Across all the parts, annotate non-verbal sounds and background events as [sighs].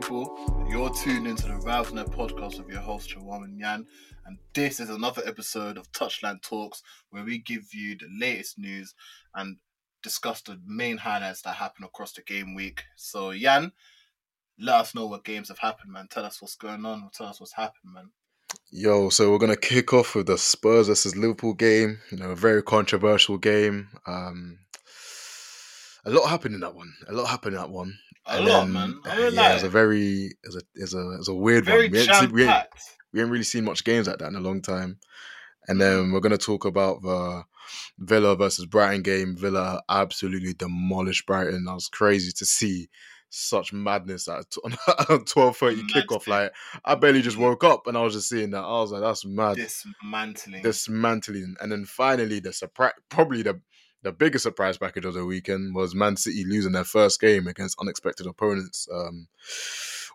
people? You're tuned into the Valvenet podcast with your host, Chawaman Yan, and this is another episode of Touchline Talks where we give you the latest news and discuss the main highlights that happen across the game week. So, Yan, let us know what games have happened, man. Tell us what's going on. Tell us what's happened, man. Yo, so we're gonna kick off with the Spurs versus Liverpool game. You know, a very controversial game. Um, a lot happened in that one. A lot happened in that one. A And lot, then, man. Uh, yeah, it was a very, it was a, it was a, it was a weird Very one. We jam we, ain't, we ain't really seen much games like that in a long time. And Mm-hmm. then we're gonna talk about the Villa versus Brighton game. Villa absolutely demolished Brighton. That was crazy to see such madness at [laughs] twelve thirty kickoff. Like I barely just woke up and I was just seeing that. I was like, that's mad Dismantling. dismantling. And then finally, the surprise, probably the the biggest surprise package of the weekend was Man City losing their first game against unexpected opponents. Um,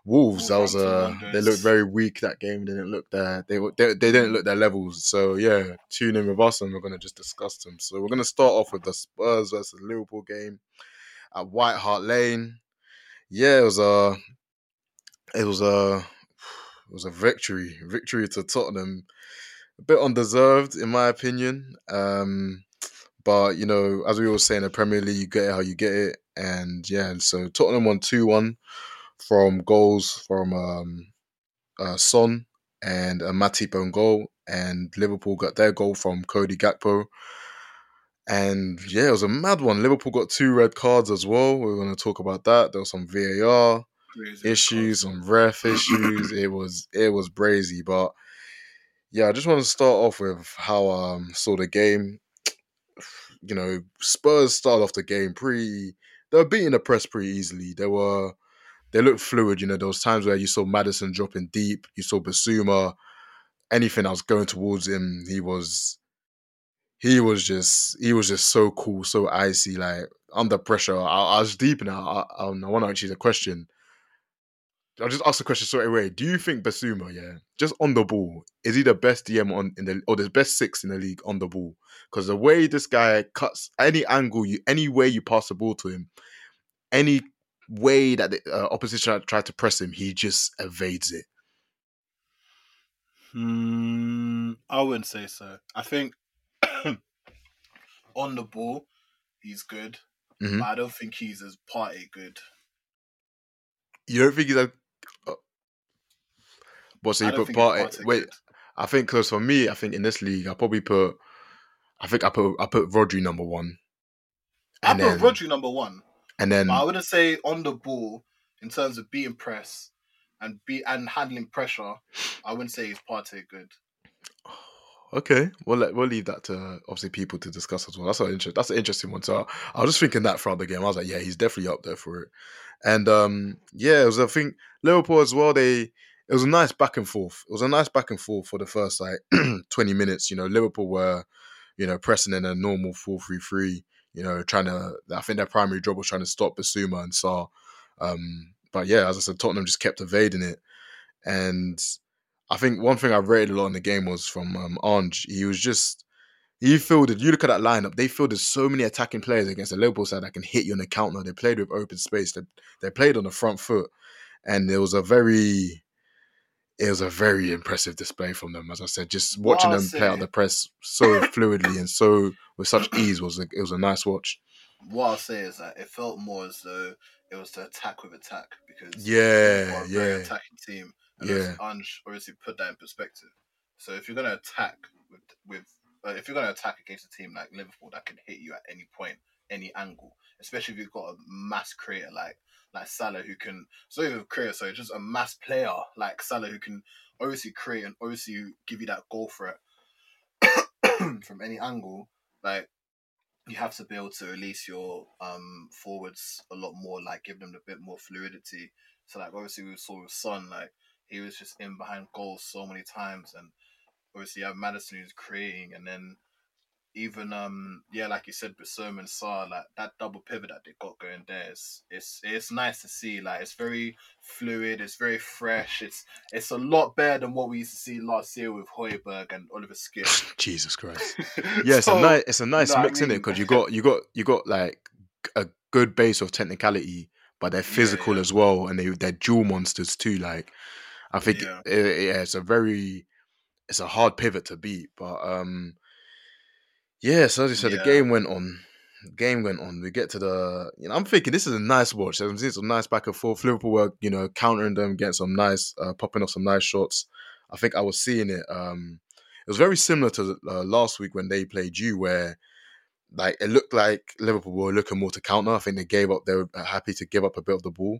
Wolves, that was uh, Wolverhampton they looked very weak that game. They didn't look their they, they they didn't look their levels. So yeah, tune in with us and we're gonna just discuss them. So we're gonna start off with the Spurs versus Liverpool game at White Hart Lane. Yeah, it was a it was a it was a victory, victory to Tottenham a bit undeserved in my opinion. Um, but you know, as we always say in the Premier League, you get it how you get it, and yeah, so Tottenham won two one from goals from um, uh, Son and a Matip own goal, and Liverpool got their goal from Cody Gakpo. And yeah, it was a mad one. Liverpool got two red cards as well. We're going to talk about that. There was some VAR Crazy issues, some ref issues. It was it was brazy, but yeah, I just want to start off with how I um, saw the game. You know, Spurs started off the game pretty. They were beating the press pretty easily. They were they looked fluid. You know, there was times where you saw Madison dropping deep. You saw Bissouma. Anything that was going towards him, he was he was just he was just so cool, so icy. Like under pressure, I, I was deep it. I, I, I want to actually the question. I'll just ask the question straight away. Do you think Bissouma, yeah, just on the ball, is he the best DM on in the or the best six in the league on the ball? Because the way this guy cuts any angle, you any way you pass the ball to him, any way that the uh, opposition try to press him, he just evades it. Hmm, I wouldn't say so. I think [clears throat] on the ball, he's good, Mhm. but I don't think he's as Partey good. You don't think he's a what? So you put think he's part? Partey Wait. I think because for me, I think in this league, I probably put. I think I put I put Rodri number one, I put then Rodri number one, and then I wouldn't say on the ball in terms of beating press and be and handling pressure. I wouldn't say he's Partey good. [sighs] Okay, we'll let, we'll leave that to obviously people to discuss as well. That's an interest. That's an interesting one. So I, I was just thinking that throughout the game. I was like, yeah, he's definitely up there for it. And um, yeah, it was. I think Liverpool as well. They it was a nice back and forth. It was a nice back and forth for the first like [clears throat] twenty minutes. You know, Liverpool were, you know, pressing in a normal four three three. You know, trying to. I think their primary job was trying to stop Bissouma and Sarr. Um, but yeah, as I said, Tottenham just kept evading it, and I think one thing I rated a lot in the game was from um, Ange. He was just he fielded. You look at that lineup; they fielded so many attacking players against the Liverpool side that can hit you in the counter. They played with open space. They they played on the front foot, and it was a very it was a very impressive display from them. As I said, just watching them play out the press so [laughs] fluidly and so with such ease was a, it was a nice watch. What I'll say is that it felt more as though it was to attack with attack because Yeah, Liverpool are very yeah. attacking team. And Yeah. Ange obviously put that in perspective. So if you're gonna attack with with uh, if you're gonna attack against a team like Liverpool that can hit you at any point, any angle, especially if you've got a mass creator like like Salah who can so even a creator, so just a mass player like Salah who can obviously create and obviously give you that goal threat [coughs] from any angle, like you have to be able to release your um forwards a lot more, like give them a bit more fluidity. So like obviously we saw with Son, like he was just in behind goals so many times, and obviously you have Maddison who's creating, and then even um yeah, like you said, Bissouma and Sarr, like that double pivot that they got going there, it's it's it's nice to see. Like it's very fluid, it's very fresh. It's it's a lot better than what we used to see last year with Højbjerg and Oliver Skipp. [laughs] Jesus Christ. [laughs] Yeah, it's a nice it's a nice know what I mix in it because you got you got you got like a good base of technicality, but they're physical yeah. as well, and they they're dual monsters too. Like, I think Yeah. it- yeah, it's a very it's a hard pivot to beat, but um, yeah. So as you said, the game went on. The game went on. We get to the, you know, I'm thinking this is a nice watch. I'm seeing some nice back and forth. Liverpool were, you know, countering them, getting some nice, uh, popping off some nice shots. I think I was seeing it. Um, it was very similar to uh, last week when they played you, where like it looked like Liverpool were looking more to counter. I think they gave up. They were happy to give up a bit of the ball,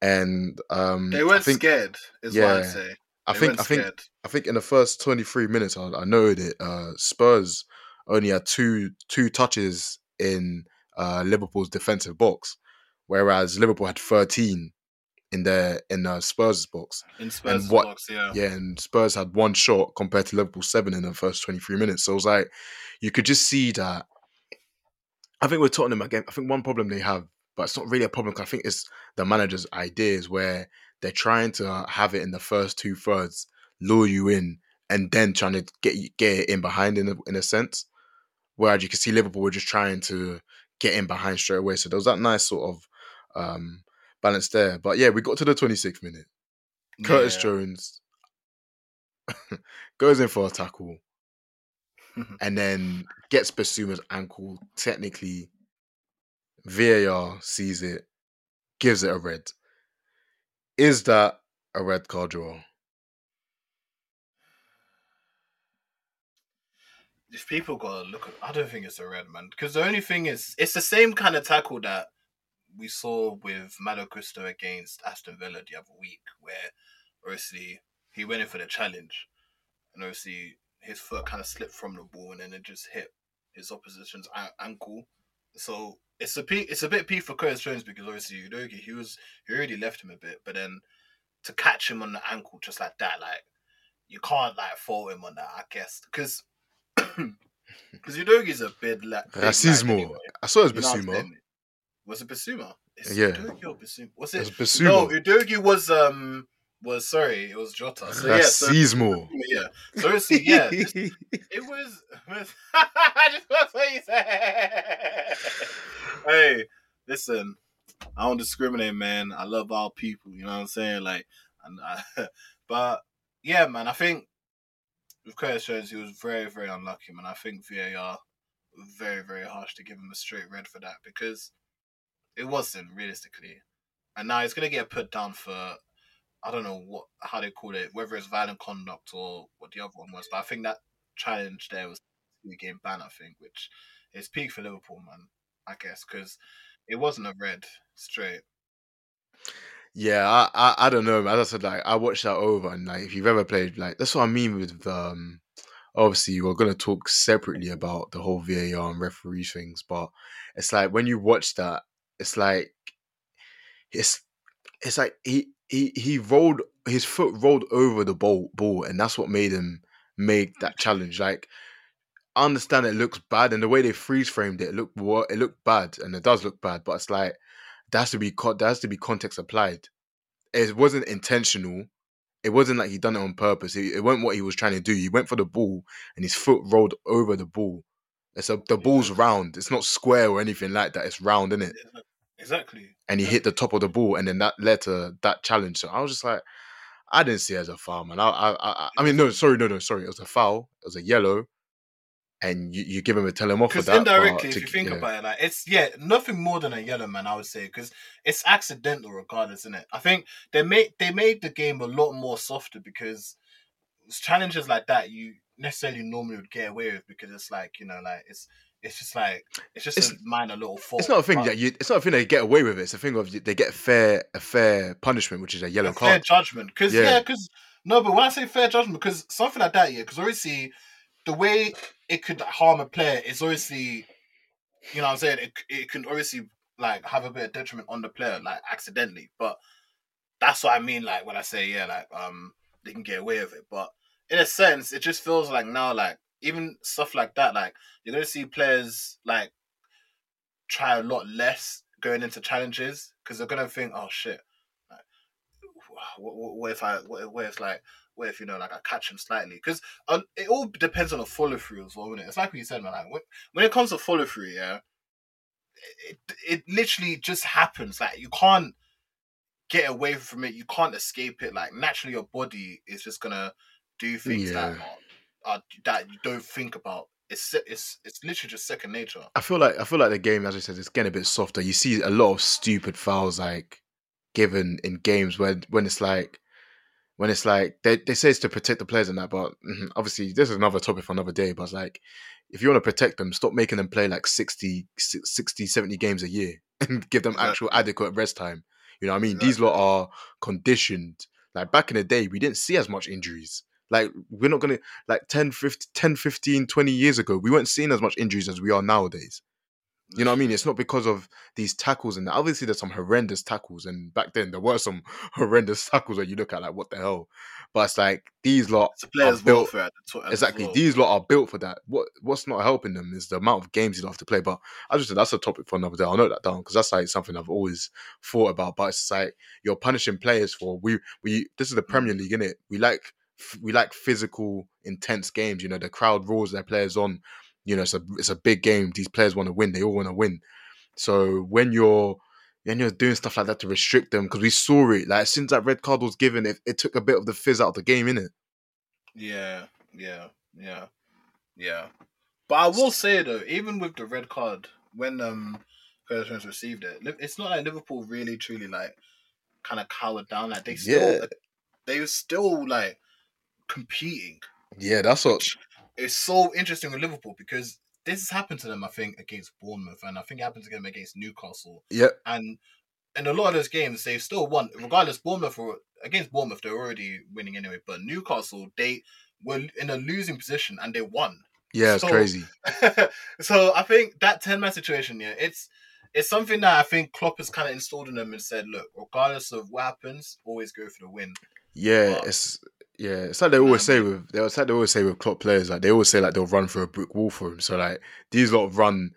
and um, They weren't think, scared, is what yeah. I'd say. I think I think scared. I think in the first 23 minutes, I, I noted it. Uh, Spurs only had two two touches in uh, Liverpool's defensive box, whereas Liverpool had 13 in their in uh, Spurs' box. in Spurs' what- box, yeah. Yeah, and Spurs had one shot compared to Liverpool seven in the first 23 minutes. So it was like you could just see that. I think we're with Tottenham again, I think one problem they have, but it's not really a problem. I think it's the manager's ideas where they're trying to have it in the first two thirds, lure you in, and then trying to get you, get it in behind in a, in a sense. Whereas you can see Liverpool were just trying to get in behind straight away. So there was that nice sort of um, balance there. But yeah, we got to the 26th minute. Curtis Yeah. Jones [laughs] goes in for a tackle [laughs] and then gets Bissouma's ankle. Technically, VAR sees it, gives it a red. Is that a red card draw? If people gotta look at, I don't think it's a red man because the only thing is, it's the same kind of tackle that we saw with Malo Gusto against Aston Villa the other week, where obviously he went in for the challenge, and obviously his foot kind of slipped from the ball and then it just hit his opposition's ankle. So it's a p, it's a bit p for Curtis Jones because obviously Udogie he was he already left him a bit, but then to catch him on the ankle just like that, like you can't like fault him on that, I guess, because because Udogie's a bit like big lad Racismo. anyway. I saw it was You know what I'm Bissouma. Was it Bissouma? Yeah. Udogie or Bissouma? Was It it? was No, Udogie was um was sorry, it was Jota. So yeah, so, Racismo. [laughs] yeah. So obviously, yeah, this- [laughs] it was. [laughs] I just want to you say. hey, listen, I don't discriminate, man. I love all people. You know what I'm saying? Like, and I, but yeah, man. I think with Curtis Jones, he was very, very unlucky, man. I think VAR very, very harsh to give him a straight red for that because it wasn't realistically, and now he's gonna get put down for. I don't know what how they call it, whether it's violent conduct or what the other one was, but I think that challenge there was the game ban, I think, which is peak for Liverpool, man. I guess because it wasn't a red straight. Yeah, I, I I don't know. As I said, like I watched that over, and like if you've ever played, like that's what I mean with um. Obviously, we're gonna talk separately about the whole VAR and referee things, but it's like when you watch that, it's like it's it's like he he he rolled his foot rolled over the ball ball, and that's what made him make that challenge. Like I understand it looks bad, and the way they freeze framed it, it looked it looked bad, and it does look bad, but it's like that has to be co- that has to be context applied. It wasn't intentional. It wasn't like he done it on purpose. It, it wasn't what he was trying to do. He went for the ball, and his foot rolled over the ball. It's a the ball's round. It's not square or anything like that. It's round, isn't it? Exactly. And he hit the top of the ball, and then that led to that challenge. So I was just like, I didn't see it as a foul, man. I I I, I mean, no, sorry, no, no, sorry. It was a foul. It was a yellow, and you, you give him a tell him off for Because that. indirectly, if to- you think yeah. about it, like it's yeah, nothing more than a yellow man, I would say, because it's accidental regardless, isn't it? I think they made they made the game a lot more softer because challenges like that you necessarily normally would get away with because it's like you know like it's it's just like it's just It's- a minor little fault. It's not a thing that you. It's not a thing you get away with. It. It's a thing of they get a fair a fair punishment, which is a yellow a fair card. judgment. Because Yeah. yeah, because no, but when I say fair judgment, because something like that, yeah, because obviously the way it could harm a player is obviously, you know, what I'm saying it it can obviously like have a bit of detriment on the player, like accidentally. But that's what I mean, like when I say yeah, like um they can get away with it. But in a sense, it just feels like now, like even stuff like that, like you're gonna see players like try a lot less going into challenges because they're gonna think, oh shit, like, what, what, what if I, what, what if like, what if you know, like I catch him slightly? Because um, it all depends on the follow through as well, is It's like what you said, man. Like when, when it comes to follow through, yeah, it, it literally just happens. Like you can't get away from it. You can't escape it. Like naturally, your body is just gonna do things that Yeah. are, are that you don't think about. It's it's it's literally just second nature. I feel like I feel like the game, as I said, is getting a bit softer. You see a lot of stupid fouls like given in games when when it's like when it's like they, they say it's to protect the players and that, but mhm, obviously this is another topic for another day. But it's like if you want to protect them, stop making them play like 60, 60 70 games a year [laughs] and give them actual adequate rest time. You know what I mean? Exactly. These lot are conditioned. Like back in the day, we didn't see as much injuries. Like we're not gonna like 10, 15, 10, 15, 20 years ago, we weren't seeing as much injuries as we are nowadays. You know what I mean? It's not because of these tackles and. Obviously, there's some horrendous tackles, and back then there were some [laughs] horrendous tackles where you look at like what the hell. But it's like these lot It's a player's are built welfare at the exactly. well. These lot are built for that. What what's not helping them is the amount of games you have to play. But I just said that's a topic for another day. I'll note that down because that's like something I've always thought about. But it's like you're punishing players for we we. This is the mm. Premier League, innit? We like f- we like physical, intense games. You know, the crowd roars their players on. You know, it's a it's a big game. These players want to win. They all want to win. So when you're when you're doing stuff like that to restrict them, because we saw it, like since that red card was given, it, it took a bit of the fizz out of the game, innit? Yeah, yeah, yeah, yeah. But I will say though, even with the red card, when um Curtis received it, it's not like Liverpool really truly like kind of cowered down. Like they still, Yeah. they were still like competing. Yeah, that's what. It's so interesting with Liverpool because this has happened to them, I think, against Bournemouth, and I think it happened to them against Newcastle. Yeah. And in a lot of those games, they've still won. Regardless, Bournemouth were against Bournemouth, they're already winning anyway. But Newcastle, they were in a losing position and they won. Yeah, it's So- crazy. [laughs] so I think that ten man situation, yeah, it's it's something that I think Klopp has kind of installed in them and said, look, regardless of what happens, always go for the win. Yeah, But- it's yeah, it's like they always say with they like they always say with Klopp players, like they always say like they'll run through a brick wall for him. So like these lot run,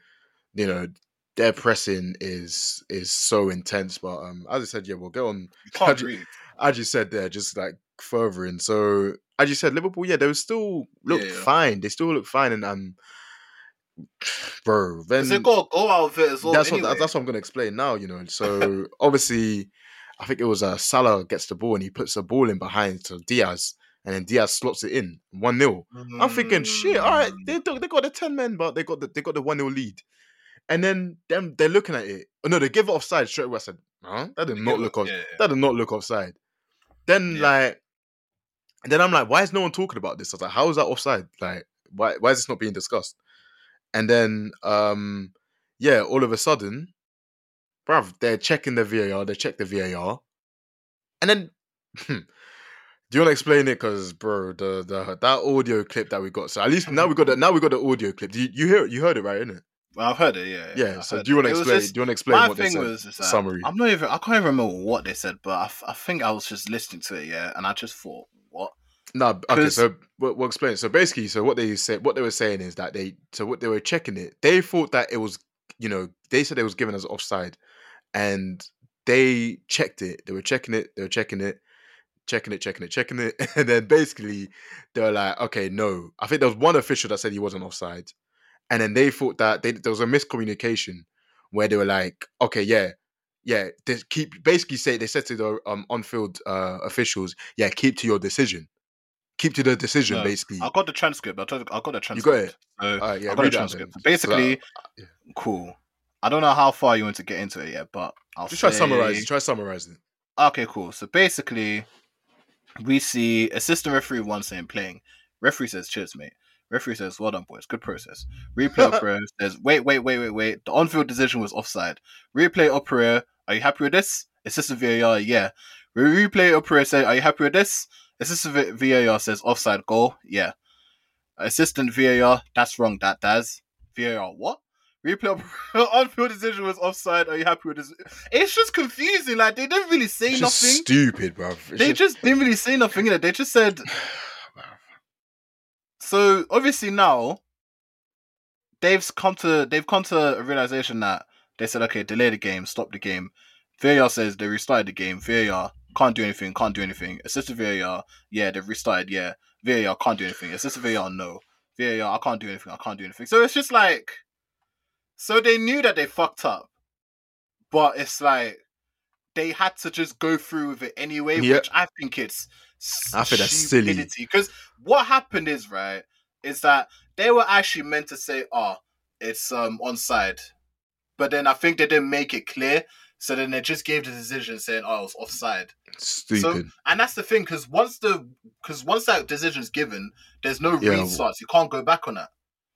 you know, their pressing is is so intense. But um, as I said, yeah, we'll go on. You can't How do you- As you said there, just like furthering. So as you said, Liverpool, yeah, they were still look Yeah, yeah. fine. They still look fine, and um, [sighs] bro, then they got a goal out of it as well. that's anyway. what that's what I'm gonna explain now. You know, so obviously, I think it was uh, Salah gets the ball and he puts the ball in behind to Diaz, and then Diaz slots it in one 0 I'm thinking, shit, all right, Mm. they they got the ten men, but they got the they got the one 0 lead, and then them they're looking at it. Oh no, they give it offside straight away. I said, huh? That did not look off. yeah, yeah. That did not look offside. Then Yeah. like, and then I'm like, why is no one talking about this? I was like, how is that offside? Like, why why is this not being discussed? And then um, yeah, all of a sudden, bruv, they're checking the VAR. They check the VAR, and then. Hmm, do you want to explain it? Because, bro, the, the that audio clip that we got. So at least now we got the now we got the audio clip. You you hear it? you heard it right, innit? Well, I've heard it. Yeah. Yeah. So do you want to It explain? just- do you want to explain what they said? was just that summary. I'm not even. I can't even remember what they said, but I, f- I think I was just listening to it. Yeah, and I just thought, what? No, Okay. So we'll, we'll explain. So basically, so what they said, what they were saying is that they, so what they were checking it. They thought that it was, you know, they said it was given as offside, and they checked it. They were checking it. They were checking it, checking it, checking it, checking it, [laughs] and then basically they were like, okay, no. I think there was one official that said he wasn't offside, and then they thought that they, there was a miscommunication where they were like, okay, yeah. Yeah, they keep basically say they said to the um on-field uh, officials, yeah, keep to your decision, keep to the decision. No, basically, I got the transcript. I you, got the you transcript. got it. So right, yeah, I got the transcript. Basically, So, uh, yeah. cool. I don't know how far you want to get into it yet, but I'll just try to say- summarize. it, Try summarizing. Okay, cool. So basically, we see assistant referee one saying playing. Referee says, "Cheers, mate." Referee says, "Well done, boys. Good process." Replay [laughs] operator says, "Wait, wait, wait, wait, wait. The on-field decision was offside." Replay operator, are you happy with this? Assistant VAR, yeah. Replay operator say, "Are you happy with this?" Assistant VAR says, "Offside goal, yeah." Assistant VAR, that's wrong. That does VAR what? Replay [laughs] on-field decision was offside. Are you happy with this? It's just confusing. Like they didn't really say It's just nothing. stupid, bro. They just didn't really say nothing. innit? They just said [sighs] so. Obviously now they've come to they've come to a realization that they said, okay, delay the game, stop the game. VAR says they restarted the game. VAR can't do anything, can't do anything. Assistant VAR, yeah, they've restarted, yeah. VAR can't do anything. Assistant VAR, no. VAR, I can't do anything, I can't do anything. So it's just like, so they knew that they fucked up, but it's like they had to just go through with it anyway, Yeah. which I think it's I think that's silly. Because what happened is right is that they were actually meant to say, "Oh, it's um onside," but then I think they didn't make it clear. So then they just gave the decision saying, "Oh, it was offside." Stupid. And that's the thing, because once the because once that decision's given, there's no Yeah. restarts. You can't go back on that.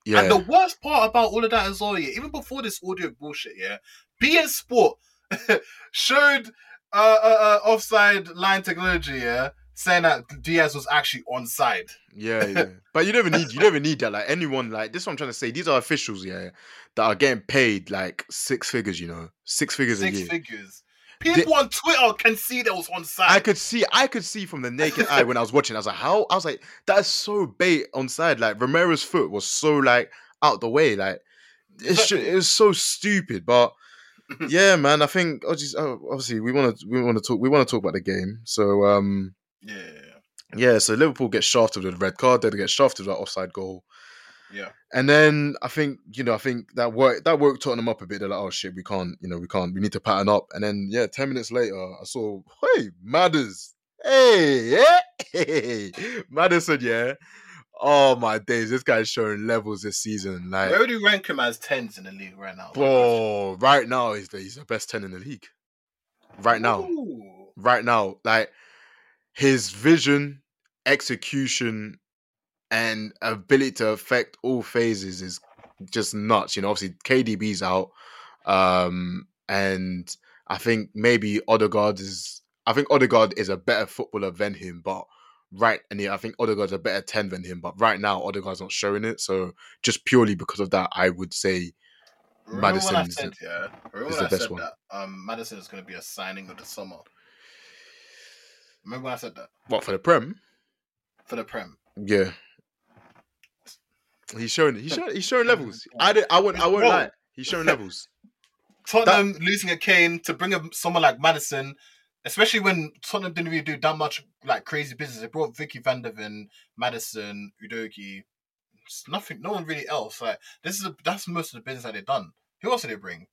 Yeah. And the worst part about all of that as well, yeah, even before this audio bullshit, yeah, beIN Sport [laughs] showed uh, uh, uh, offside line technology, yeah, saying that Diaz was actually onside. Yeah, yeah. [laughs] But you never need you never need that. Like anyone, like this is what I'm trying to say. These are officials, yeah, that are getting paid like six figures, you know. Six figures a Six year. figures. People on Twitter can see that was onside. I could see I could see from the naked eye when I was watching, I was like, how I was like, that's so bait on side. Like Romero's foot was so like out the way. Like it's ju- it was so stupid. But [laughs] yeah, man, I think obviously, oh, obviously we want to we want to talk we want to talk about the game. So um yeah, yeah, so Liverpool get shafted with a red card, they get shafted with that offside goal. Yeah. And then I think, you know, I think that work that worked Tottenham up a bit. They're like, oh shit, we can't, you know, we can't, we need to pattern up. And then yeah, 10 minutes later, I saw, hey, Madders. Hey, yeah. Hey. [laughs] Maddison, yeah. Oh my days, this guy's showing levels this season. Like Where would you rank him as tens in the league right now? bro, right now he's the he's the best 10 in the league. Right now. Ooh. Right now. Like his vision, execution, and ability to affect all phases is just nuts. You know, obviously KDB's out, um, and I think maybe Odegaard is. I think Odegaard is a better footballer than him, but right, and yeah, I think Odegaard's a better ten than him. But right now, Odegaard's not showing it. So just purely because of that, I would say Remember when I Maddison is said, yeah, remember is the I best said one. that um, Maddison is going to be a signing of the summer. Remember when I said that what for the Prem. for the Prem? Yeah. He's showing he's showing he's showing levels. [laughs] I did I won't I won't Bro. lie. He's showing levels. [laughs] Tottenham losing a Kane to bring a, someone like Maddison, especially when Tottenham didn't really do that much like crazy business. They brought Micky van de Ven, Maddison, Udogie. It's nothing. No one really else. Like this is a, that's most of the business that they've done. Who else did they bring?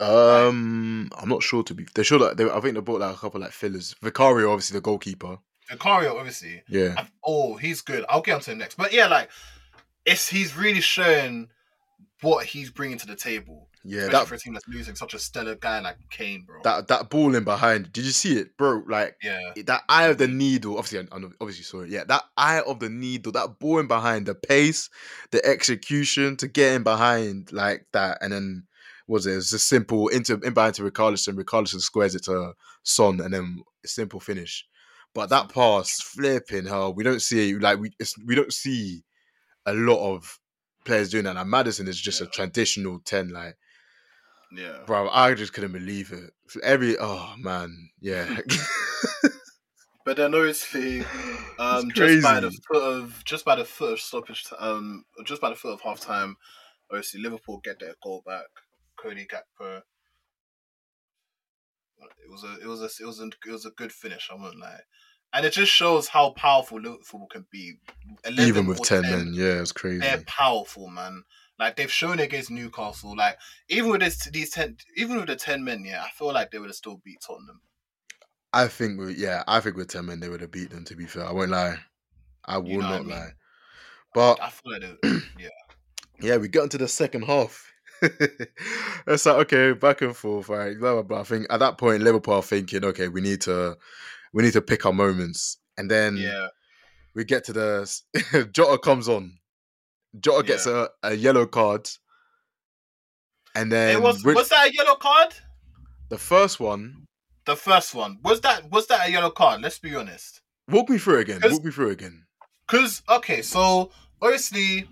Um I'm not sure to be they sure that they I think they bought like a couple like fillers. Vicario, obviously the goalkeeper. Vicario, obviously. Yeah. I- oh, he's good. I'll get onto him next. But yeah, like it's he's really showing what he's bringing to the table. Yeah, especially that for a team that's losing such a stellar guy like Kane, bro. that that ball in behind. Did you see it, bro? Like yeah, that eye of the needle. Obviously, I I obviously saw it. Yeah, that eye of the needle, that ball in behind, the pace, the execution to get in behind like that, and then was it? It was a simple into in behind to Richarlison. Richarlison squares it to Son, and then a simple finish. But that pass, flipping hell, we don't see it like we it's, we don't see a lot of players doing that. And Maddison is just a traditional ten, like yeah. bro. I just couldn't believe it. Every oh man, yeah. [laughs] [laughs] But then obviously, um, just by the foot of just by the foot of stoppage, um, just by the foot of half time, obviously Liverpool get their goal back. Cody Gakpo. It was a it was a it was a it was a good finish. I won't lie, and it just shows how powerful Liverpool can be. 11 Even with ten men, yeah, it's crazy. they're powerful, man. Like they've shown against Newcastle. Like even with this these ten, even with the ten men, yeah, I feel like they would have still beat Tottenham. I think we yeah, I think with ten men they would have beat them. To be fair, I won't lie. I will know what I not mean? lie. But I feel like [clears throat] yeah. yeah, we got into the second half. [laughs] it's like okay, back and forth, right? Blah blah blah. I think at that point, Liverpool are thinking, okay, we need to, we need to pick our moments, and then Yeah, we get to the [laughs] Jota comes on. Jota gets a, a yellow card, and then it was Rich- was that a yellow card? the first one. The first one was that was that a yellow card? Let's be honest. Walk me through again. Walk me through again. Cause okay, so obviously,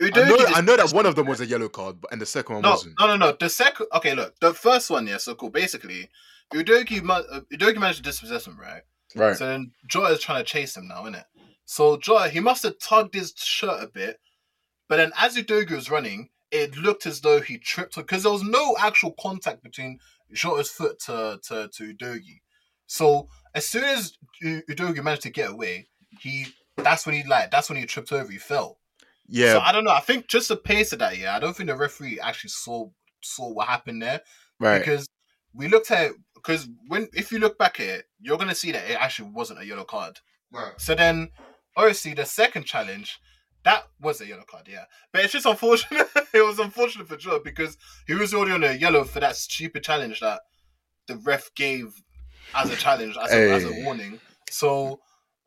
I know, I know that one of them was a yellow card, but and the second one No, wasn't. no, no, no. The second, okay, look, the first one, yeah. So cool. Basically, Udogie, uh, Udogie managed to dispossess him, right? Right. So then Jota is trying to chase him now, isn't it? So Jota, he must have tugged his shirt a bit, but then as Udogie was running, it looked as though he tripped because there was no actual contact between Jota's foot to to to Udogie. So as soon as Udogie managed to get away, he that's when he like that's when he tripped over. He fell. Yeah, So I don't know. I think just the pace of that, yeah. I don't think the referee actually saw saw what happened there right. because we looked at because when if you look back at it, you're gonna see that it actually wasn't a yellow card. Right. So then, obviously, the second challenge, that was a yellow card, yeah. But it's just unfortunate. [laughs] it was unfortunate for Joe because he was already on a yellow for that stupid challenge that the ref gave as a challenge, as, a, as a warning. So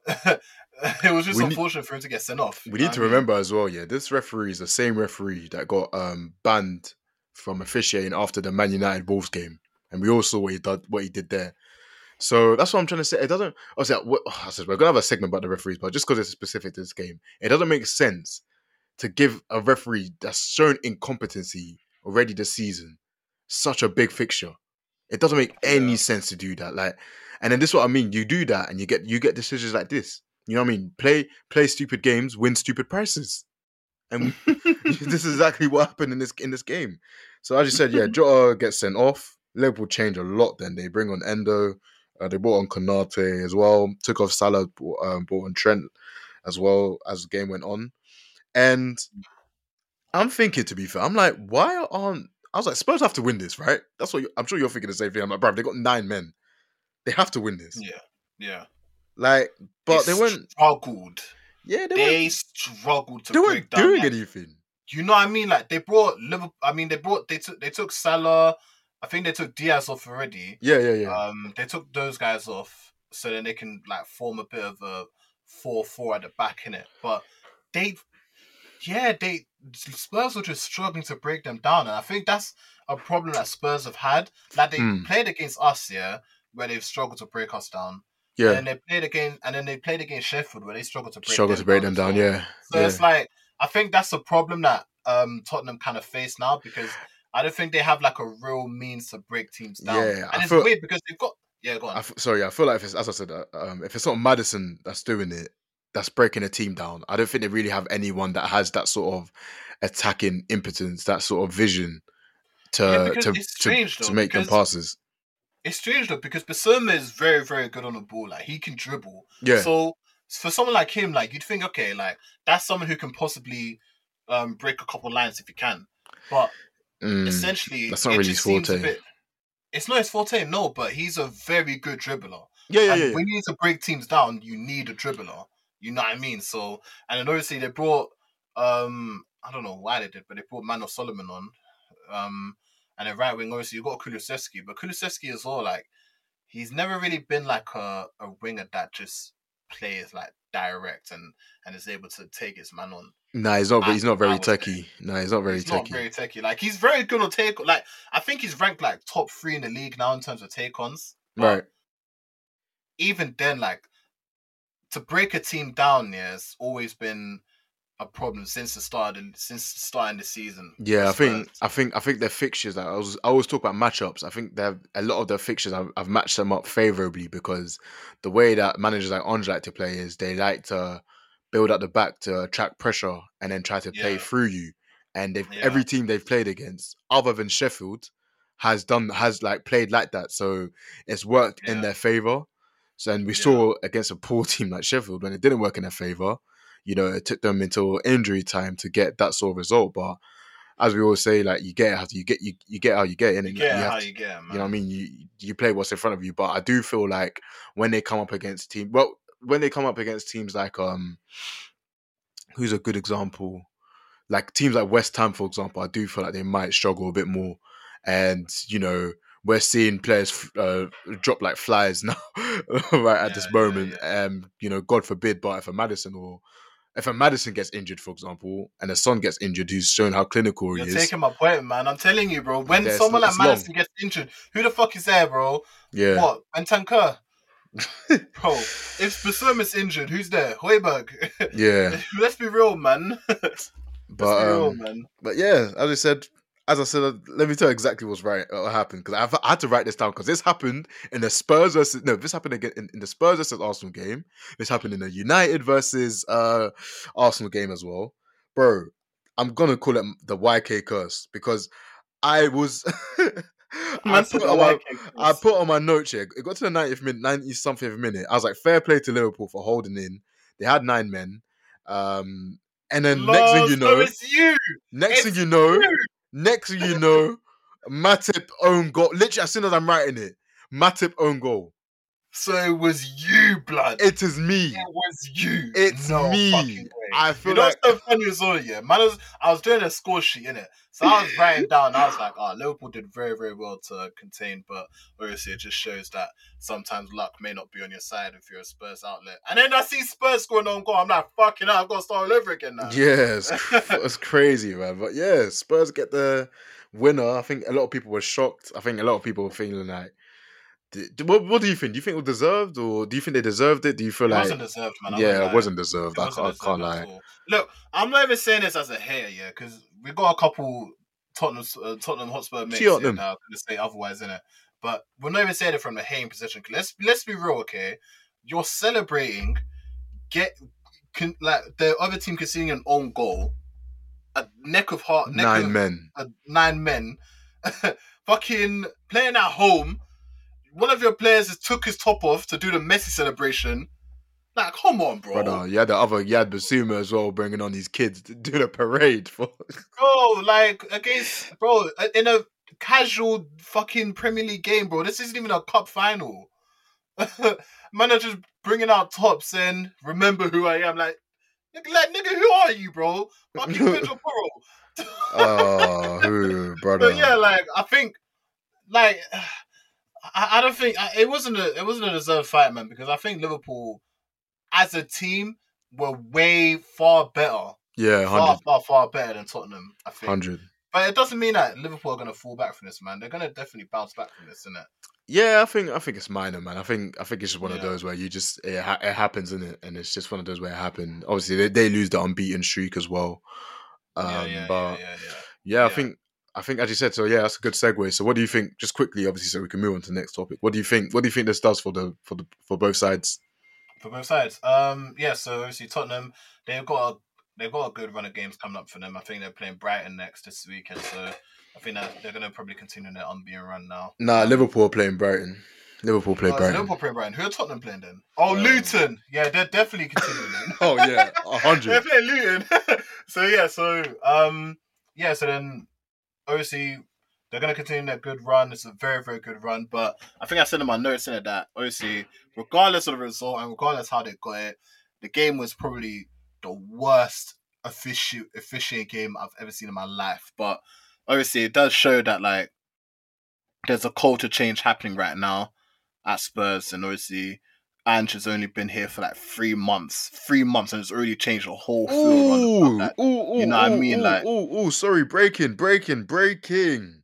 [laughs] [laughs] it was just We need- unfortunate for him to get sent off. We need to I mean? remember as well, yeah, this referee is the same referee that got um banned from officiating after the Man United Wolves game, and we all saw what he did, what he did there. So that's what I'm trying to say. It doesn't. I said, what, I said we're gonna have a segment about the referees, but just because it's specific to this game, it doesn't make sense to give a referee that's shown incompetency already this season such a big fixture. It doesn't make any Yeah. sense to do that. Like, and then this is what I mean. You do that, and you get you get decisions like this. You know what I mean? Play play stupid games, win stupid prizes, and [laughs] [laughs] this is exactly what happened in this in this game. So as you said, yeah, [laughs] Jota gets sent off. Liverpool change a lot. Then they bring on Endo. Uh, they brought on Konate as well. Took off Salah. Brought, um, brought on Trent as well as the game went on. And I'm thinking, to be fair, I'm like, why aren't I was like, Spurs have to win this, right? That's what you, I'm sure you're thinking the same thing. I'm like, bro, they got nine men. They have to win this. Yeah, yeah. Like, but they, They weren't. struggled. Yeah, they, They, weren't. struggled to They weren't down. doing anything. You know what I mean? Like they brought Liverpool. I mean, they brought they took they took Salah. I think they took Diaz off already. Yeah, yeah, yeah. Um, they took those guys off so then they can like form a bit of a four-four at the back in it. But they, yeah, they Spurs were just struggling to break them down, and I think that's a problem that Spurs have had. Like they Hmm. played against us, yeah, where they've struggled to break us down. Yeah, And then they played against, and then they played against Sheffield where they struggled to break struggle them to break them down. well. Yeah, So yeah. it's like I think that's a problem that um Tottenham kind of face now because I don't think they have like a real means to break teams down. Yeah, I and it's feel- weird because they've got yeah, go on. I f- sorry, I feel like if it's as I said, uh, um, if it's not Maddison that's doing it, that's breaking a team down. I don't think they really have anyone that has that sort of attacking impotence, that sort of vision to Yeah, to, to, to make them passes. It's strange though because Bissouma is very very good on the ball. Like he can dribble. Yeah, So for someone like him, like you'd think, okay, like that's someone who can possibly um break a couple lines if he can. But Mm, essentially, that's not really his forte. bit- It's not his forte, no, but he's a very good dribbler. yeah, yeah, and yeah, when you need to break teams down, you need a dribbler. You know what I mean? So, and then obviously they brought, um, I don't know why they did, but they brought Manor Solomon on, um, and then right wing obviously you've got Kulusevski, but Kulusevski as well, like he's never really been like a, a winger that just plays like direct and and is able to take his man on. Nah, he's not. I- He's not very techie. Nah, he's not very he's not very techie. Like he's very good on take. Like I think he's ranked like top three in the league now in terms of take ons. Right. even then, like to break a team down, yeah, has always been a problem since the start and since starting the season. Yeah, I think I think I think their fixtures. I was I always talk about matchups. I think they've a lot of their fixtures. I've, I've matched them up favorably because the way that managers like Ange like to play is they like to build at the back to attract pressure and then try to play Yeah. through you. And they've Yeah. every team they've played against, other than Sheffield, has done has like played like that. So it's worked in their favor. So and we Yeah. saw against a poor [laughs] team like Sheffield when it didn't work in their favor. You know, it took them until injury time to get that sort of result. But as we always say, like you get it how you get you, you get how you get it, and you you, get how to- you get, it, man. you know what I mean? You you play what's in front of you. But I do feel like when they come up against team well, when they come up against teams like um who's a good example? Like teams like West Ham, for example, I do feel like they might struggle a bit more. And, you know, we're seeing players uh, drop like flies [laughs] now, right at this Yeah, yeah, moment. Um, you know, God forbid, but if a Maddison or if a Maddison gets injured, for example, and a son gets injured, who's shown how clinical he You're is, taking my point, man. I'm telling you, bro. When Yeah, someone like it's long. Maddison gets injured, who the fuck is there, bro? yeah, What? Bentancur? [laughs] bro, if Bissouma's injured, who's there? Højbjerg. yeah. [laughs] Let's be real, man. [laughs] Let's But be real, um, man. But yeah, as I said, as I said, let me tell you exactly what's right what happened because I've had to write this down because this happened in the Spurs versus no, this happened again in, in the Spurs versus Arsenal game. This happened in the United versus uh Arsenal game as well, bro. I'm gonna call it the YK curse because I was. [laughs] I put, on my, I put on my note here. It got to the 90th minute, 90 something minute. I was like, fair play to Liverpool for holding in. They had nine men. Um, and then next thing you know, it's you. next thing you know, you. Next you know, Matip own goal. Literally, as soon as I'm writing it, Matip own goal. So it was you, blood. It is me. It was you. It's No me. I feel You know like so funny as yeah? Man, I was, I was doing a score sheet in it, so I was writing [laughs] down. I was like, "Oh, Liverpool did very, very well to contain," but obviously, it just shows that sometimes luck may not be on your side if you're a Spurs outlet. And then I see Spurs scoring on goal. I'm like, "Fucking hell, I've got to start all over again now." Yeah, it's, [laughs] it's crazy, man. But yeah, Spurs get the winner. I think a lot of people were shocked. I think a lot of people were feeling like, d- d- what, what do you think? Do you think it was deserved, or do you think they deserved it? Do you feel It like, wasn't deserved, man. I yeah, it wasn't deserved? It I wasn't can't, I can't lie. Look, I'm not even saying this as a hater, yeah, because we got a couple Tottenham uh, Tottenham Hotspur mates here Tottenham. that are going to say otherwise, innit? But we're not even saying it from the hating position. Let's let's be real, okay? You're celebrating, get can, like the other team conceding an own goal, a neck of heart, neck Nine of, men. uh, nine men, [laughs] fucking playing at home. One of your players has took his top off to do the Messi celebration. Like, come on, bro. Brother, you had the other, you had Bissouma as well, bringing on these kids to do the parade for. [laughs] bro, like against bro in a casual fucking Premier League game, bro. This isn't even a cup final. [laughs] Managers bringing out tops and remember who I am. Like, nigga, like, nigga, who are you, bro? Fucking Pedro [laughs] Porro. Oh, who, brother? But yeah, like I think, like I, I don't think it wasn't a it wasn't a deserved fight, man. Because I think Liverpool, as a team, were way far better, yeah, far 100, far far better than Tottenham. I think. 100. But it doesn't mean that Liverpool are going to fall back from this, man. They're going to definitely bounce back from this, isn't it? Yeah, I think I think it's minor, man. I think I think it's just one of those where you just it, ha- it happens, is it? And it's just one of those where it happened. Obviously, they, they lose the unbeaten streak as well. Um, yeah, yeah, but yeah, yeah, yeah. yeah, I Yeah. think I think as you said, so yeah, that's a good segue. So what do you think? Just quickly, obviously, so we can move on to the next topic. What do you think? What do you think this does for the for the for both sides? For both sides. Um, yeah. So obviously Tottenham, they've got a they've got a good run of games coming up for them. I think they're playing Brighton next this weekend, so I think that they're going to probably continue their unbeaten run now. Nah, Liverpool are playing Brighton. Liverpool play Oh, Brighton. Liverpool playing Brighton. Who are Tottenham playing then? Oh, Um, Luton. Yeah, they're definitely continuing. [laughs] Oh yeah, a [laughs] they're hundred. playing Luton. [laughs] so yeah, so um, yeah, so then obviously they're gonna continue their good run. It's a very, very good run. But I think I said in my notes in it that obviously, regardless of the result and regardless how they got it, the game was probably the worst official officiate game I've ever seen in my life. But obviously, it does show that like there's a culture change happening right now at Spurs, and obviously. Ange has only been here for like three months, three months, and it's already changed the whole feel. Ooh. Like, ooh, ooh, you know what I mean? Like- ooh, ooh, sorry, breaking, breaking, breaking.